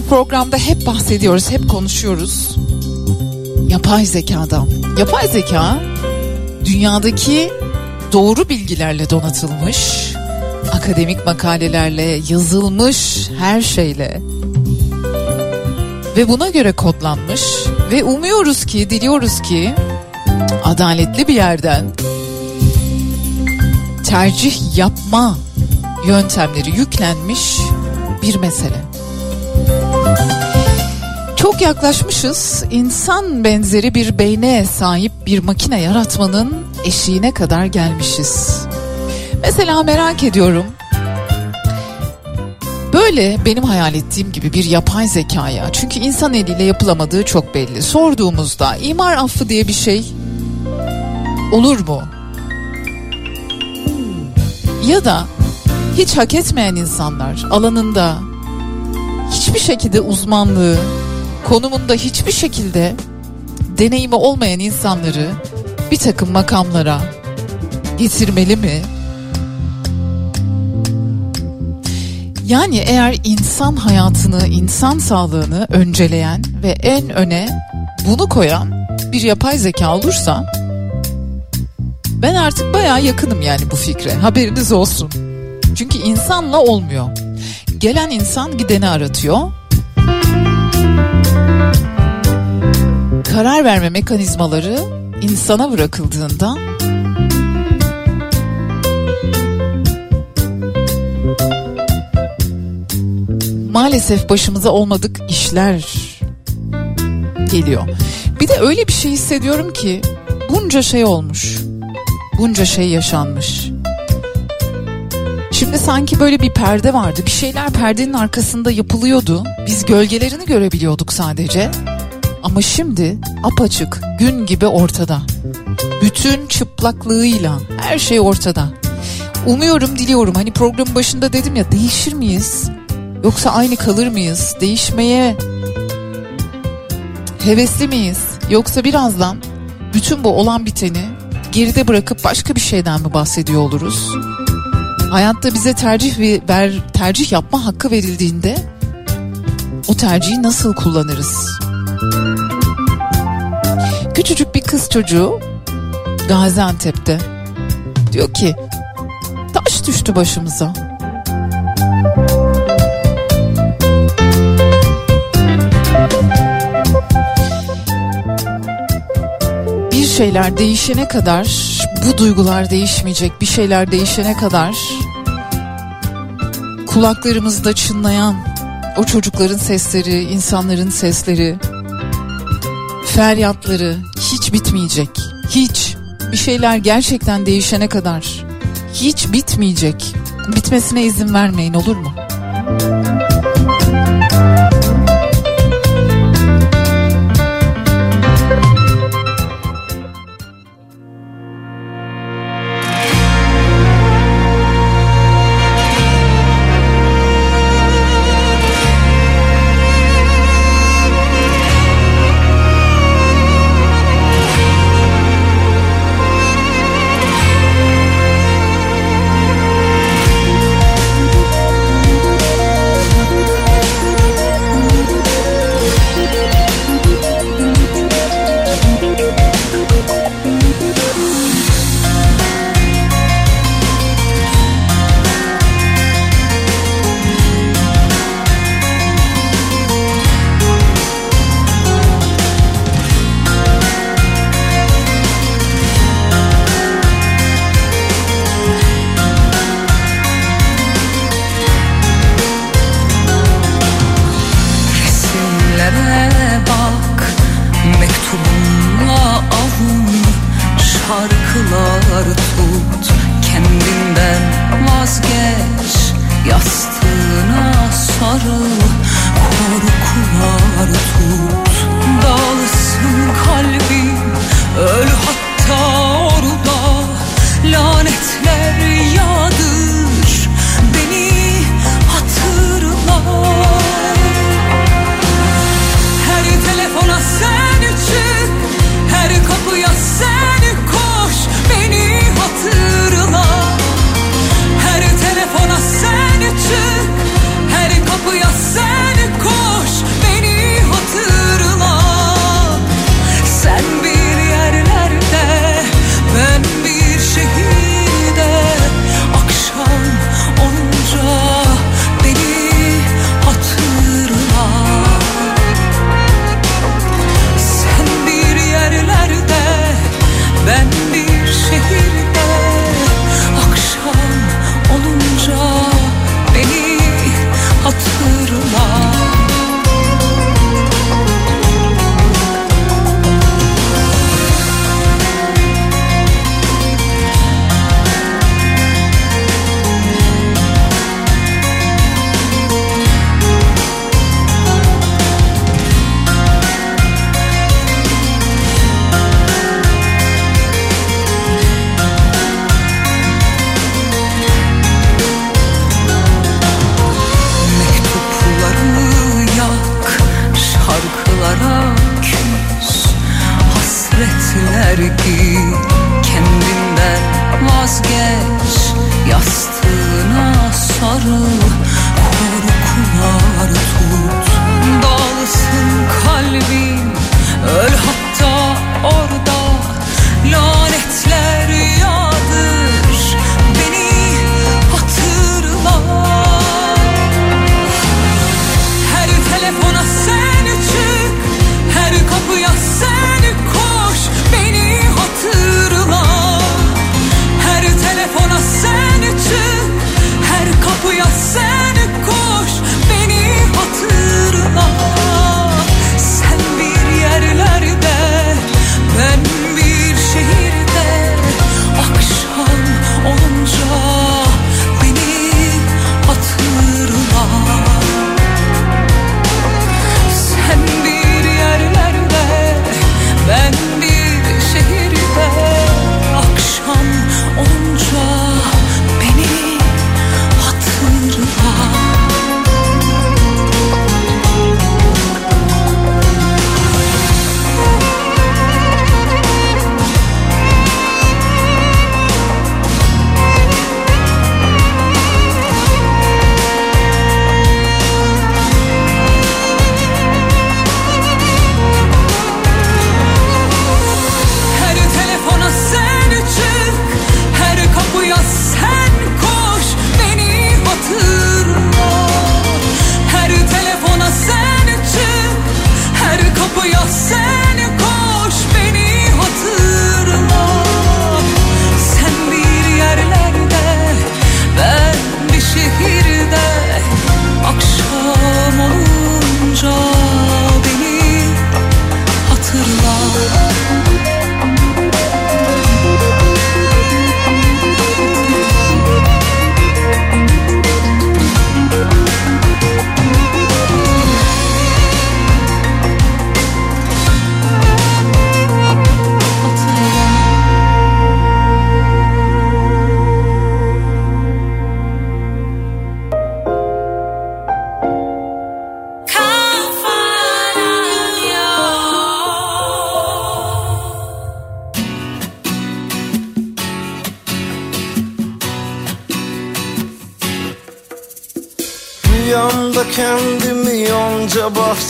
programda hep bahsediyoruz, hep konuşuyoruz. Yapay zekadan. Yapay zeka dünyadaki doğru bilgilerle donatılmış, akademik makalelerle yazılmış her şeyle ve buna göre kodlanmış ve umuyoruz ki, diliyoruz ki adaletli bir yerden tercih yapma yöntemleri yüklenmiş bir mesele. Çok yaklaşmışız insan benzeri bir beyne sahip bir makine yaratmanın eşiğine kadar gelmişiz. Mesela merak ediyorum Böyle benim hayal ettiğim gibi bir yapay zekaya çünkü insan eliyle yapılamadığı çok belli. Sorduğumuzda imar affı diye bir şey olur mu? Ya da hiç hak etmeyen insanlar alanında hiçbir şekilde uzmanlığı, konumunda hiçbir şekilde deneyimi olmayan insanları bir takım makamlara getirmeli mi? Yani eğer insan hayatını, insan sağlığını önceleyen ve en öne bunu koyan bir yapay zeka olursa ben artık baya yakınım yani bu fikre. Haberiniz olsun. Çünkü insanla olmuyor. Gelen insan gideni aratıyor. Karar verme mekanizmaları insana bırakıldığında maalesef başımıza olmadık işler geliyor. Bir de öyle bir şey hissediyorum ki bunca şey olmuş. Bunca şey yaşanmış. Şimdi sanki böyle bir perde vardı. Bir şeyler perdenin arkasında yapılıyordu. Biz gölgelerini görebiliyorduk sadece. Ama şimdi apaçık, gün gibi ortada. Bütün çıplaklığıyla her şey ortada. Umuyorum, diliyorum. Hani programın başında dedim ya değişir miyiz? Yoksa aynı kalır mıyız? Değişmeye hevesli miyiz? Yoksa birazdan bütün bu olan biteni geride bırakıp başka bir şeyden mi bahsediyor oluruz? Hayatta bize tercih ver, tercih yapma hakkı verildiğinde o tercihi nasıl kullanırız? Küçücük bir kız çocuğu Gaziantep'te diyor ki taş düştü başımıza. Bir şeyler değişene kadar bu duygular değişmeyecek. Bir şeyler değişene kadar kulaklarımızda çınlayan o çocukların sesleri, insanların sesleri, feryatları hiç bitmeyecek. Hiç. Bir şeyler gerçekten değişene kadar hiç bitmeyecek. Bitmesine izin vermeyin olur mu?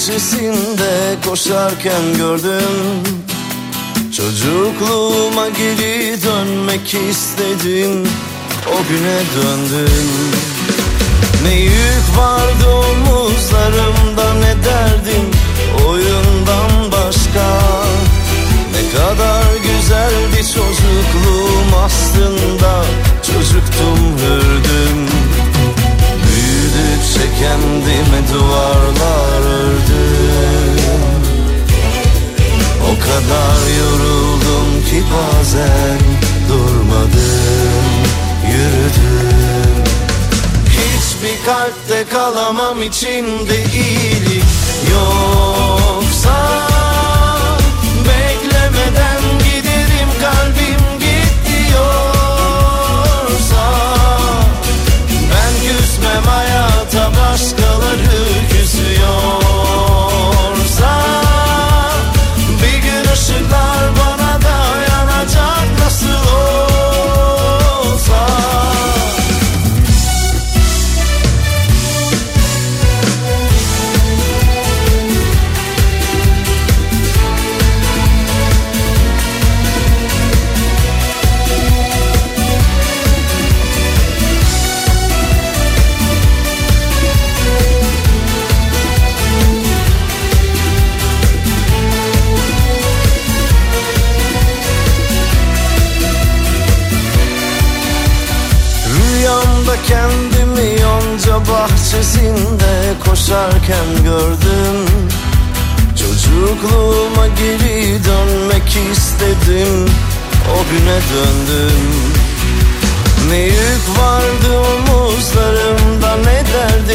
Bahçesinde koşarken gördüm. Çocukluğuma geri dönmek istedim. O güne döndüm. Ne yük vardı omuzlarımda ne derdim Oyundan başka. Ne kadar güzeldi çocukluğum aslında. Çocuktum hürdüm Büyüdükçe kendime duvarlar ördüm O kadar yoruldum ki bazen durmadım Yürüdüm. Hiçbir kalpte kalamam içinde iyilik yoksa Beklemeden giderim kalbim git diyorsa hayata başkaları küsüyorsa Bir gün ışıklar bahçesinde koşarken gördüm. Çocukluğuma geri dönmek istedim. O güne döndüm. Ne yük vardı omuzlarımda ne derdim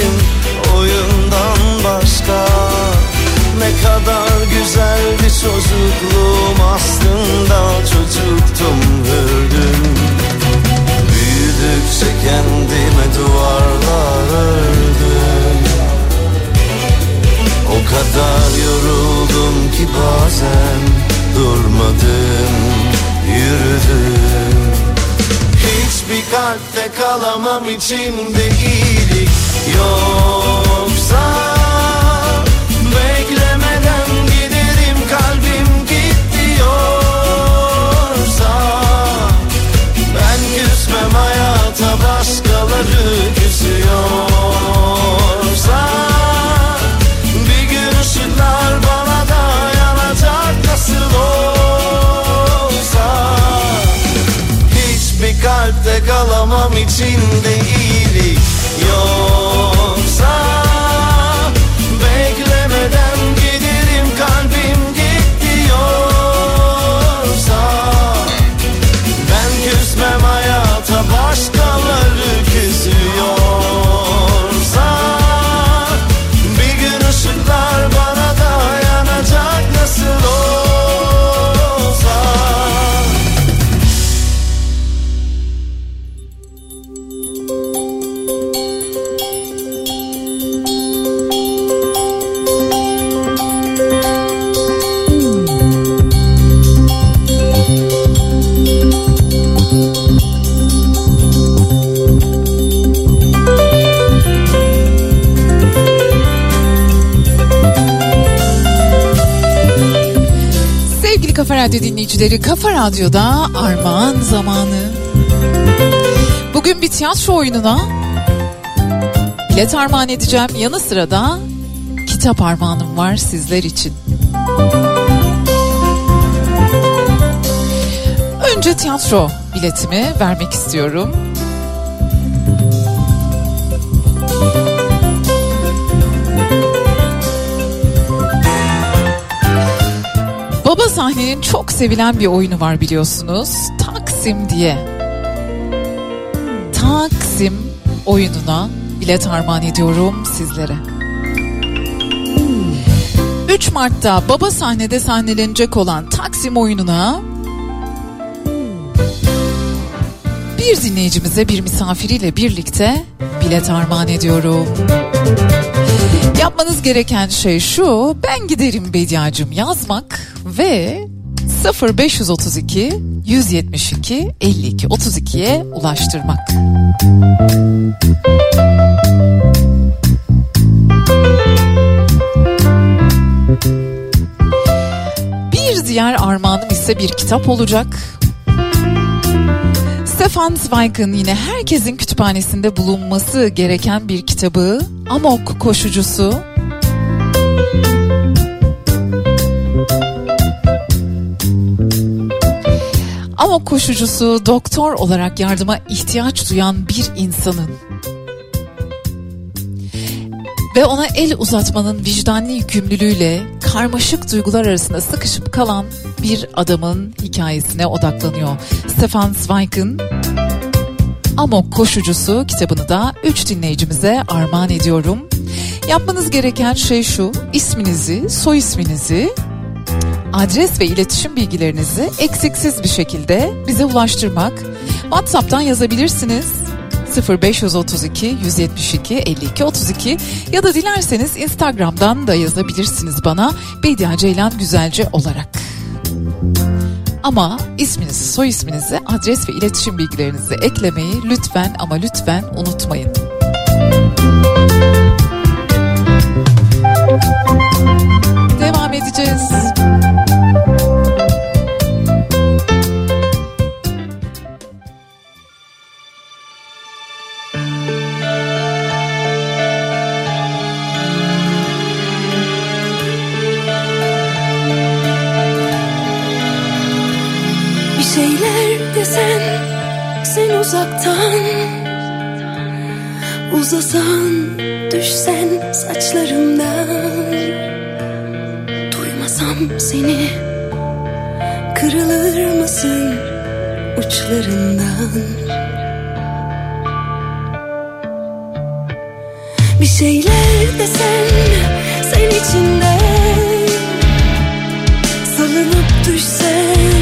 kalamam içinde iyilik yoksa kalamam içinde dinleyicileri, Kafa Radyo'da armağan zamanı. Bugün bir tiyatro oyununa bilet armağan edeceğim. Yanı sıra da kitap armağanım var sizler için. Önce tiyatro biletimi vermek istiyorum. Sahnenin çok sevilen bir oyunu var biliyorsunuz. Taksim diye. Taksim oyununa bilet armağan ediyorum sizlere. 3 Mart'ta baba sahnede sahnelenecek olan Taksim oyununa bir dinleyicimize bir misafiriyle birlikte bilet armağan ediyorum. Yapmanız gereken şey şu. Ben giderim Bediacım yazmak ve 0532 172 52 32'ye ulaştırmak. Bir diğer armağanım ise bir kitap olacak. Stefan Zweig'ın yine herkesin kütüphanesinde bulunması gereken bir kitabı Amok Koşucusu. Amok koşucusu doktor olarak yardıma ihtiyaç duyan bir insanın ve ona el uzatmanın vicdanlı yükümlülüğüyle karmaşık duygular arasında sıkışıp kalan bir adamın hikayesine odaklanıyor. Stefan Zweig'ın Amok Koşucusu kitabını da 3 dinleyicimize armağan ediyorum. Yapmanız gereken şey şu, isminizi, soy isminizi, adres ve iletişim bilgilerinizi eksiksiz bir şekilde bize ulaştırmak. WhatsApp'tan yazabilirsiniz. 0532 172 52 32 ya da dilerseniz Instagram'dan da yazabilirsiniz bana Bediye Ceylan Güzelce olarak. Ama isminizi, soy isminizi, adres ve iletişim bilgilerinizi eklemeyi lütfen ama lütfen unutmayın. Devam edeceğiz. Uzaktan Uzasan düşsen saçlarımdan Duymasam seni Kırılır mısın uçlarından? Bir şeyler desen sen içinde Salınıp düşsen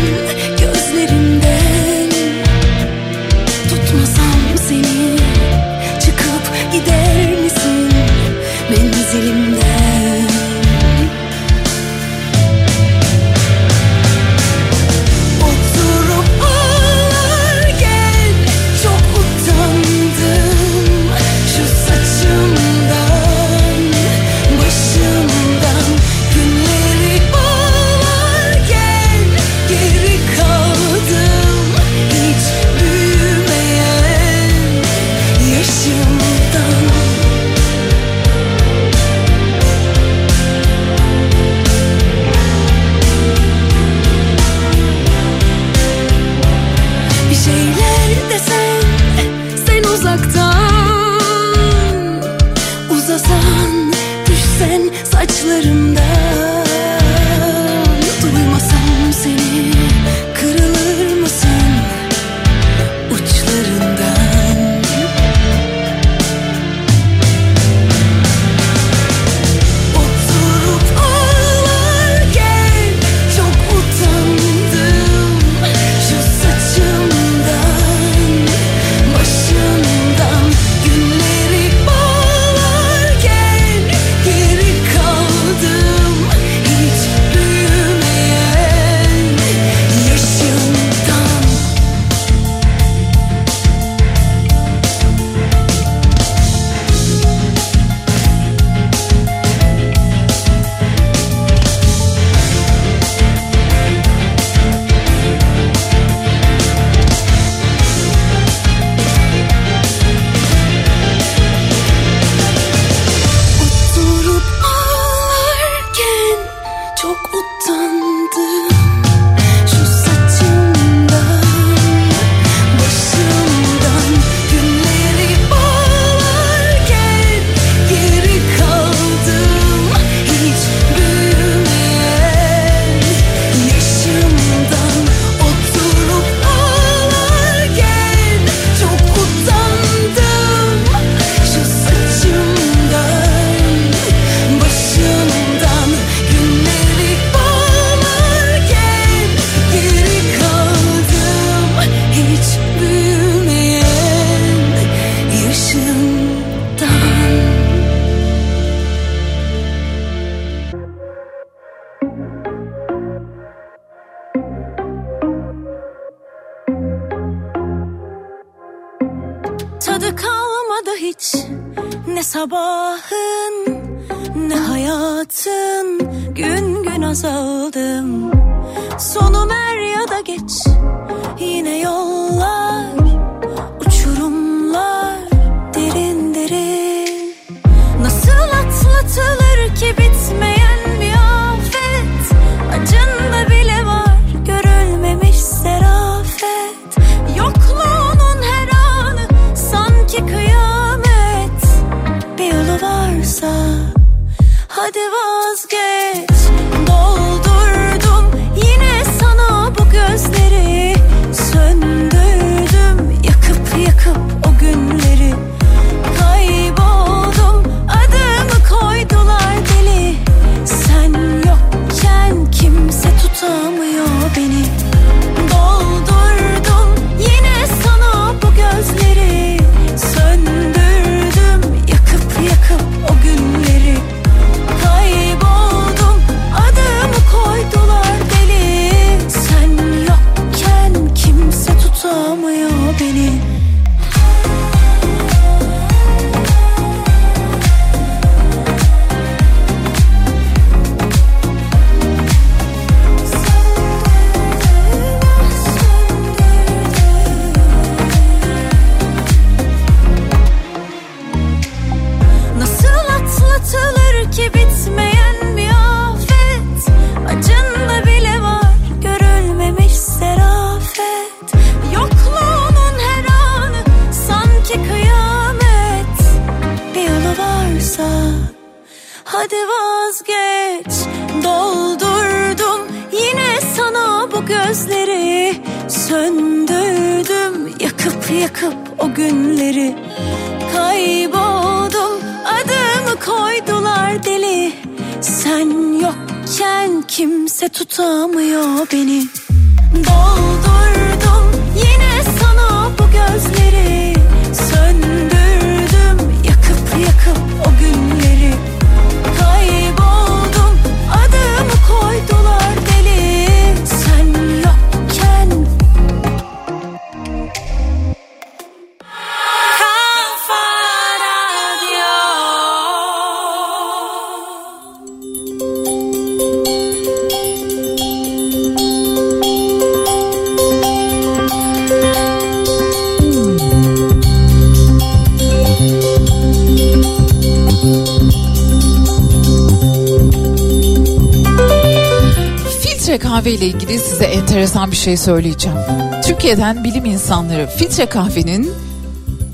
kahve ile ilgili size enteresan bir şey söyleyeceğim. Türkiye'den bilim insanları filtre kahvenin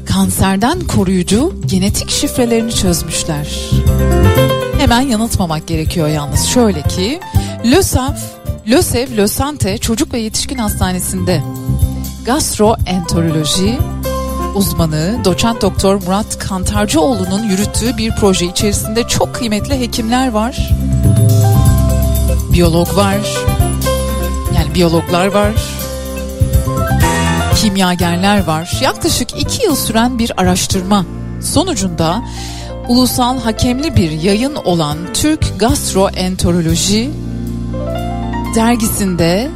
kanserden koruyucu genetik şifrelerini çözmüşler. Hemen yanıltmamak gerekiyor yalnız. Şöyle ki LÖSAV, LÖSEV, LÖSANTE Çocuk ve Yetişkin Hastanesi'nde gastroenteroloji uzmanı doçent doktor Murat Kantarcıoğlu'nun yürüttüğü bir proje içerisinde çok kıymetli hekimler var. Biyolog var. Biyologlar var. Kimyagerler var. Yaklaşık iki yıl süren bir araştırma sonucunda ulusal hakemli bir yayın olan Türk Gastroenteroloji dergisinde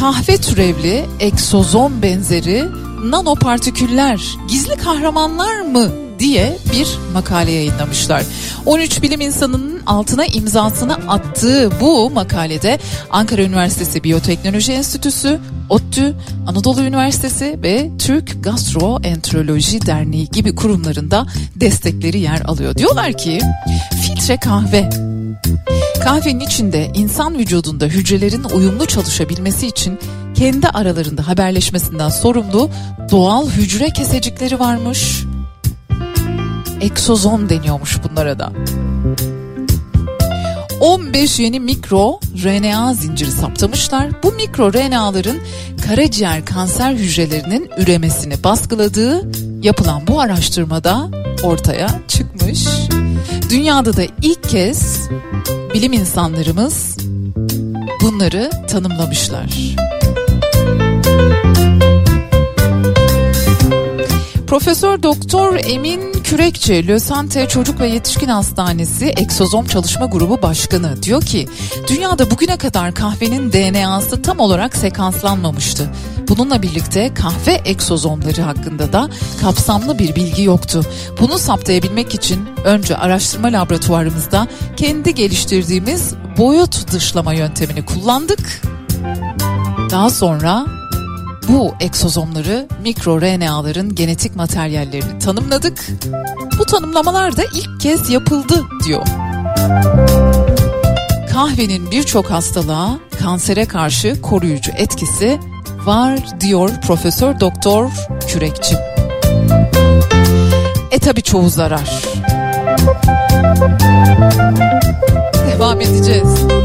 kahve türevli egzozom benzeri nanopartiküller gizli kahramanlar mı diye bir makale yayınlamışlar. 13 bilim insanının altına imzasını attığı bu makalede Ankara Üniversitesi Biyoteknoloji Enstitüsü, ODTÜ, Anadolu Üniversitesi ve Türk Gastroenteroloji Derneği gibi kurumlarında destekleri yer alıyor. Diyorlar ki filtre kahve Kahvenin içinde insan vücudunda hücrelerin uyumlu çalışabilmesi için kendi aralarında haberleşmesinden sorumlu doğal hücre kesecikleri varmış. Eksozom deniyormuş bunlara da. 15 yeni mikro RNA zinciri saptamışlar. Bu mikro RNA'ların karaciğer kanser hücrelerinin üremesini baskıladığı yapılan bu araştırmada ortaya çıkmış. Dünyada da ilk kez bilim insanlarımız bunları tanımlamışlar. Profesör Doktor Emin Kürekçi, Lösante Çocuk ve Yetişkin Hastanesi Eksozom Çalışma Grubu Başkanı diyor ki, dünyada bugüne kadar kahvenin DNA'sı tam olarak sekanslanmamıştı. Bununla birlikte kahve eksozomları hakkında da kapsamlı bir bilgi yoktu. Bunu saptayabilmek için önce araştırma laboratuvarımızda kendi geliştirdiğimiz boyut dışlama yöntemini kullandık. Daha sonra bu eksozomları mikro RNA'ların genetik materyallerini tanımladık. Bu tanımlamalar da ilk kez yapıldı diyor. Kahvenin birçok hastalığa kansere karşı koruyucu etkisi var diyor Profesör Doktor Kürekçi. E tabi çoğu zarar. Devam edeceğiz.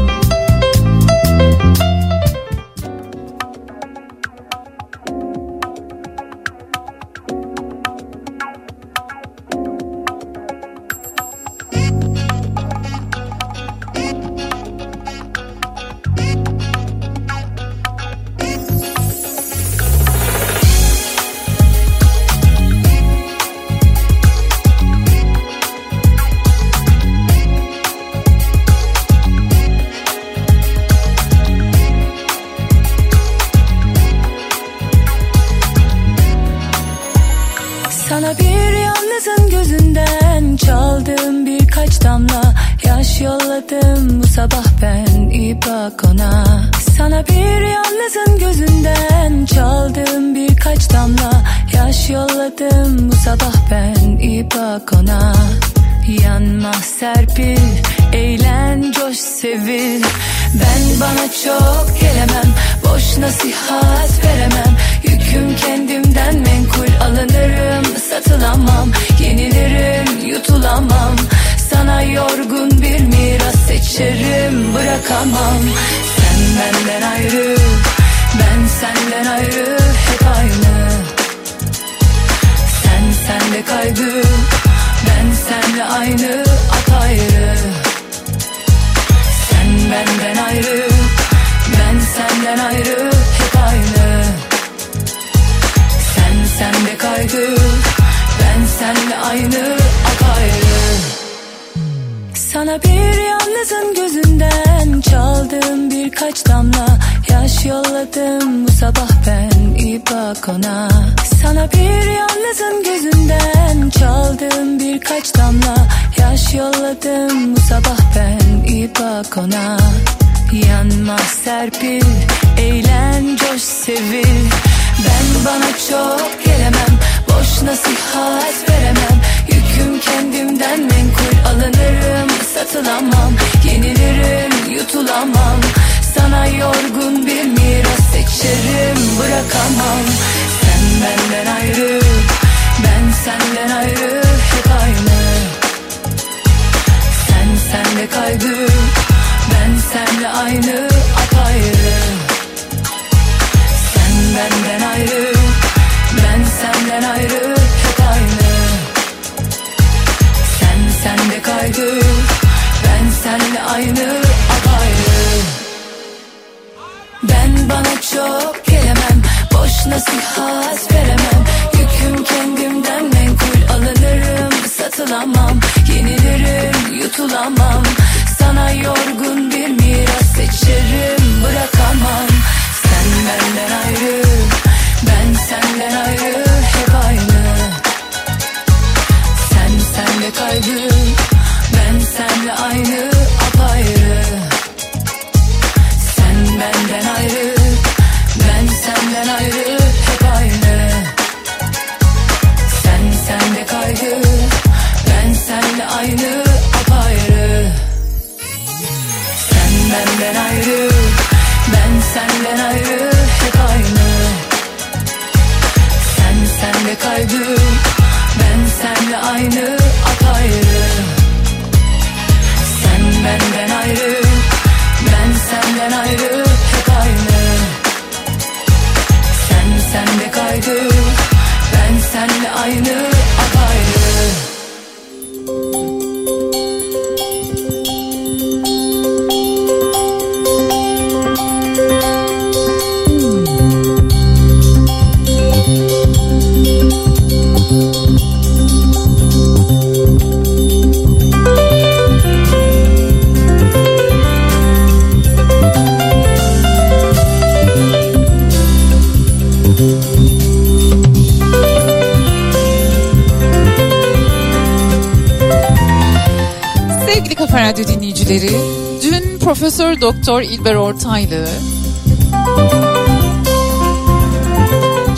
Doktor İlber Ortaylı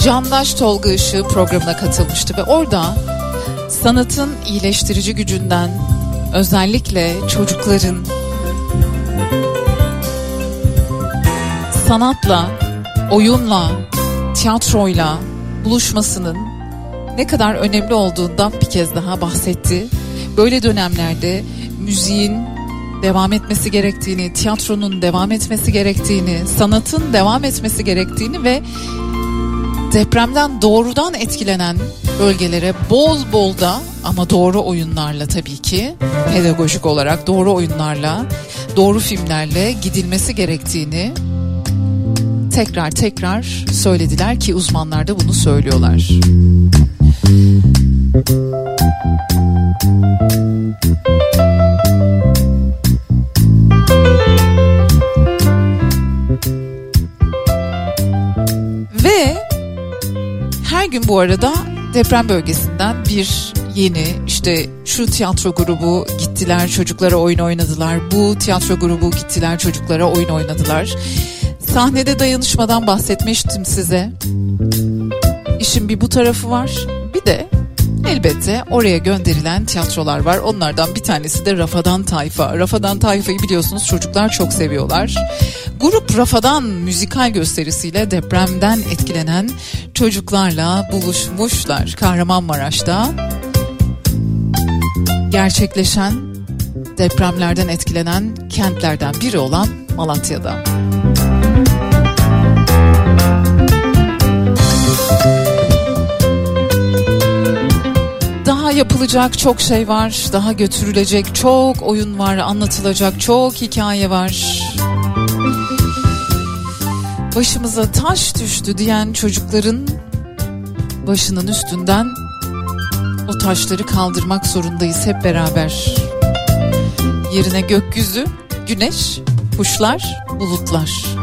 Candaş Tolga Işığı programına katılmıştı ve orada sanatın iyileştirici gücünden özellikle çocukların sanatla, oyunla, tiyatroyla buluşmasının ne kadar önemli olduğundan bir kez daha bahsetti. Böyle dönemlerde müziğin devam etmesi gerektiğini, tiyatronun devam etmesi gerektiğini, sanatın devam etmesi gerektiğini ve depremden doğrudan etkilenen bölgelere bol bol da ama doğru oyunlarla tabii ki pedagojik olarak doğru oyunlarla, doğru filmlerle gidilmesi gerektiğini tekrar tekrar söylediler ki uzmanlar da bunu söylüyorlar. Bu arada deprem bölgesinden bir yeni işte şu tiyatro grubu gittiler çocuklara oyun oynadılar. Bu tiyatro grubu gittiler çocuklara oyun oynadılar. Sahnede dayanışmadan bahsetmiştim size. İşin bir bu tarafı var. Bir de elbette oraya gönderilen tiyatrolar var. Onlardan bir tanesi de Rafadan Tayfa. Rafadan Tayfa'yı biliyorsunuz çocuklar çok seviyorlar. Grup Rafadan müzikal gösterisiyle depremden etkilenen çocuklarla buluşmuşlar Kahramanmaraş'ta. Gerçekleşen depremlerden etkilenen kentlerden biri olan Malatya'da. Daha yapılacak çok şey var, daha götürülecek çok oyun var, anlatılacak çok hikaye var. Başımıza taş düştü diyen çocukların başının üstünden o taşları kaldırmak zorundayız hep beraber. Yerine gökyüzü, güneş, kuşlar, bulutlar.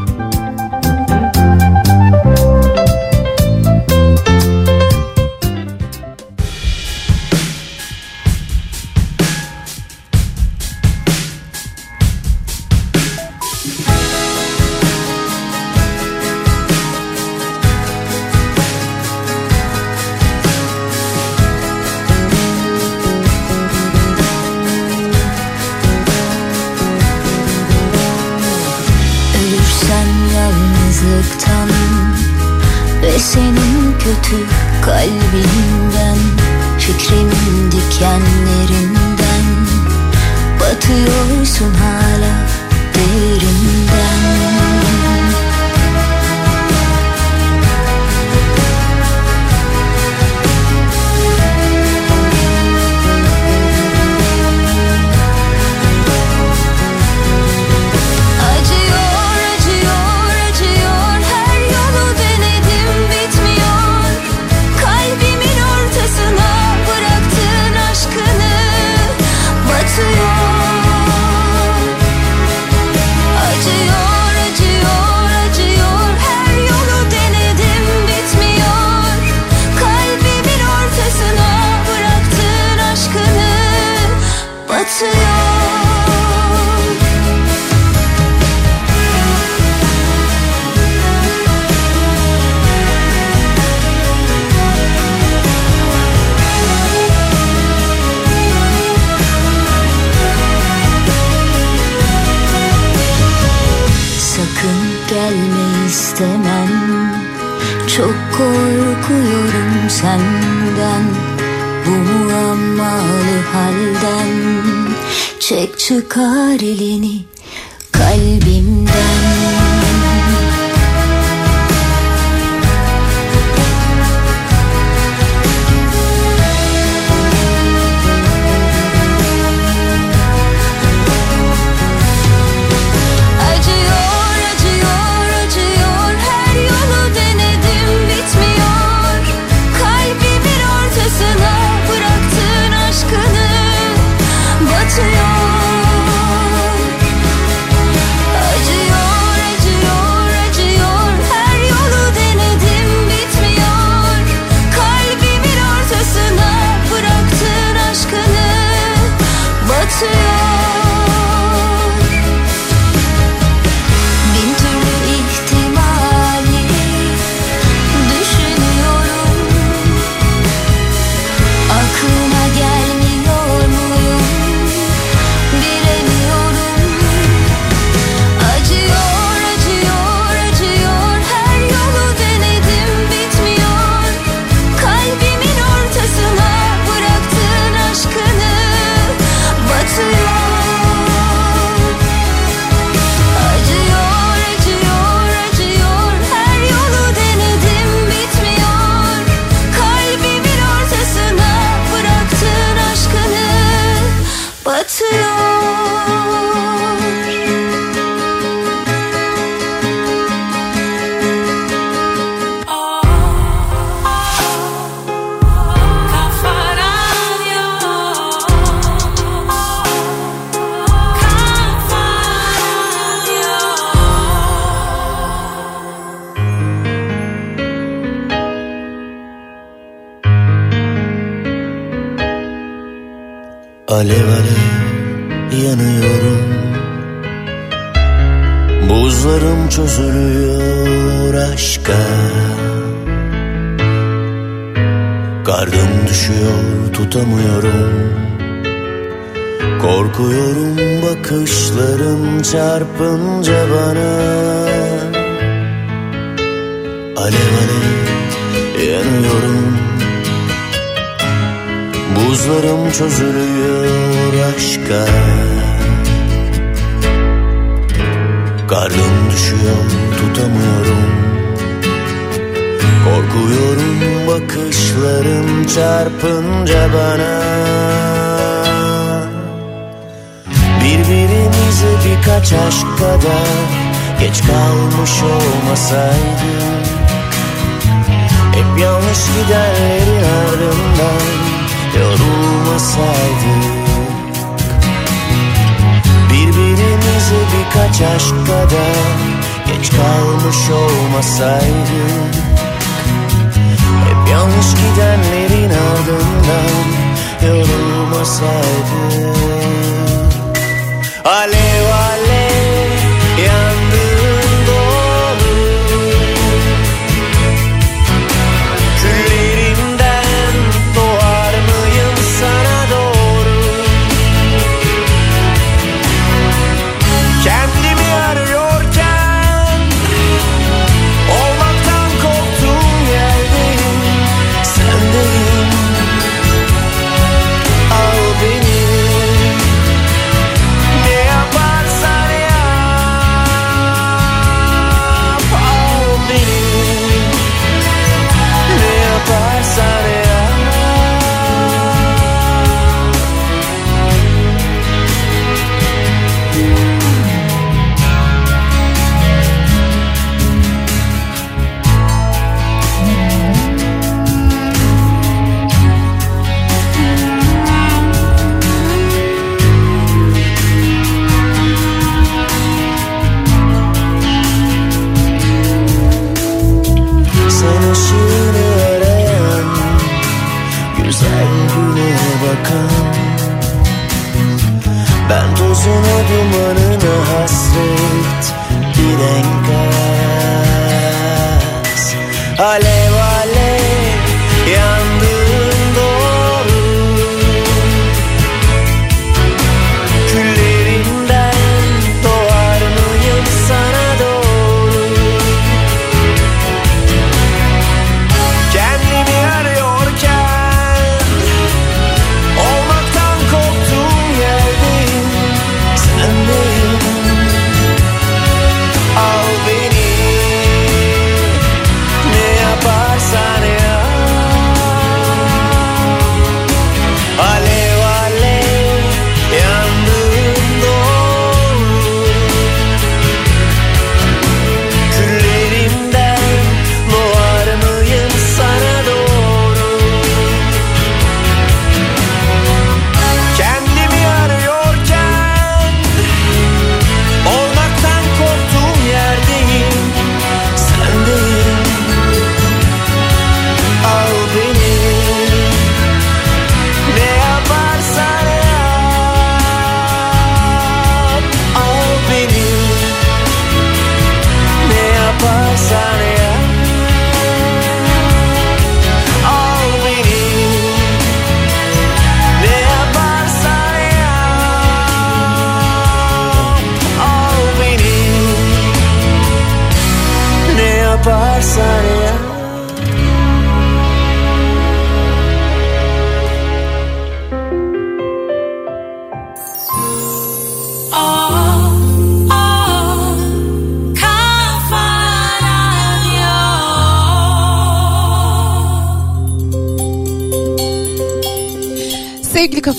Olha, olha. Buzlarım çözülüyor aşka. Kardım düşüyor tutamıyorum. Korkuyorum bakışların çarpınca bana. Alev alev yanıyorum. Buzlarım çözülüyor aşka Karnım düşüyor tutamıyorum. Korkuyorum bakışların çarpınca bana. Birbirimize birkaç aşk kadar Geç kalmış olmasaydık Hep yanlış gidenlerin ardından Yorulmasaydık Birbirimize birkaç aşk kadar Geç kalmış olmasaydık Hep yanlış gidenlerin ardından Yorulmasaydık Alev alev Welt, die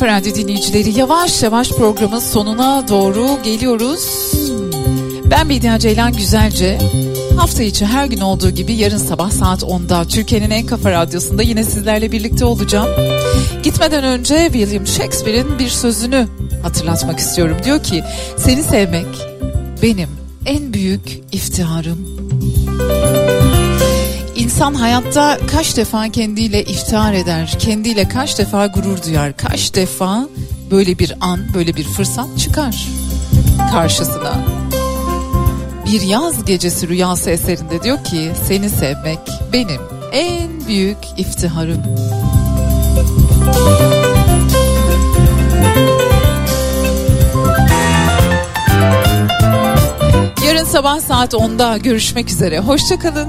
Radyo dinleyicileri yavaş yavaş programın sonuna doğru geliyoruz. Ben Bediye Ceylan Güzelce. Hafta içi her gün olduğu gibi yarın sabah saat 10'da Türkiye'nin en kafa radyosunda yine sizlerle birlikte olacağım. Gitmeden önce William Shakespeare'in bir sözünü hatırlatmak istiyorum. Diyor ki seni sevmek benim en büyük iftiharım. İnsan hayatta kaç defa kendiyle iftihar eder, kendiyle kaç defa gurur duyar, kaç defa böyle bir an, böyle bir fırsat çıkar karşısına. Bir yaz gecesi rüyası eserinde diyor ki seni sevmek benim en büyük iftiharım. Yarın sabah saat 10'da görüşmek üzere. Hoşçakalın.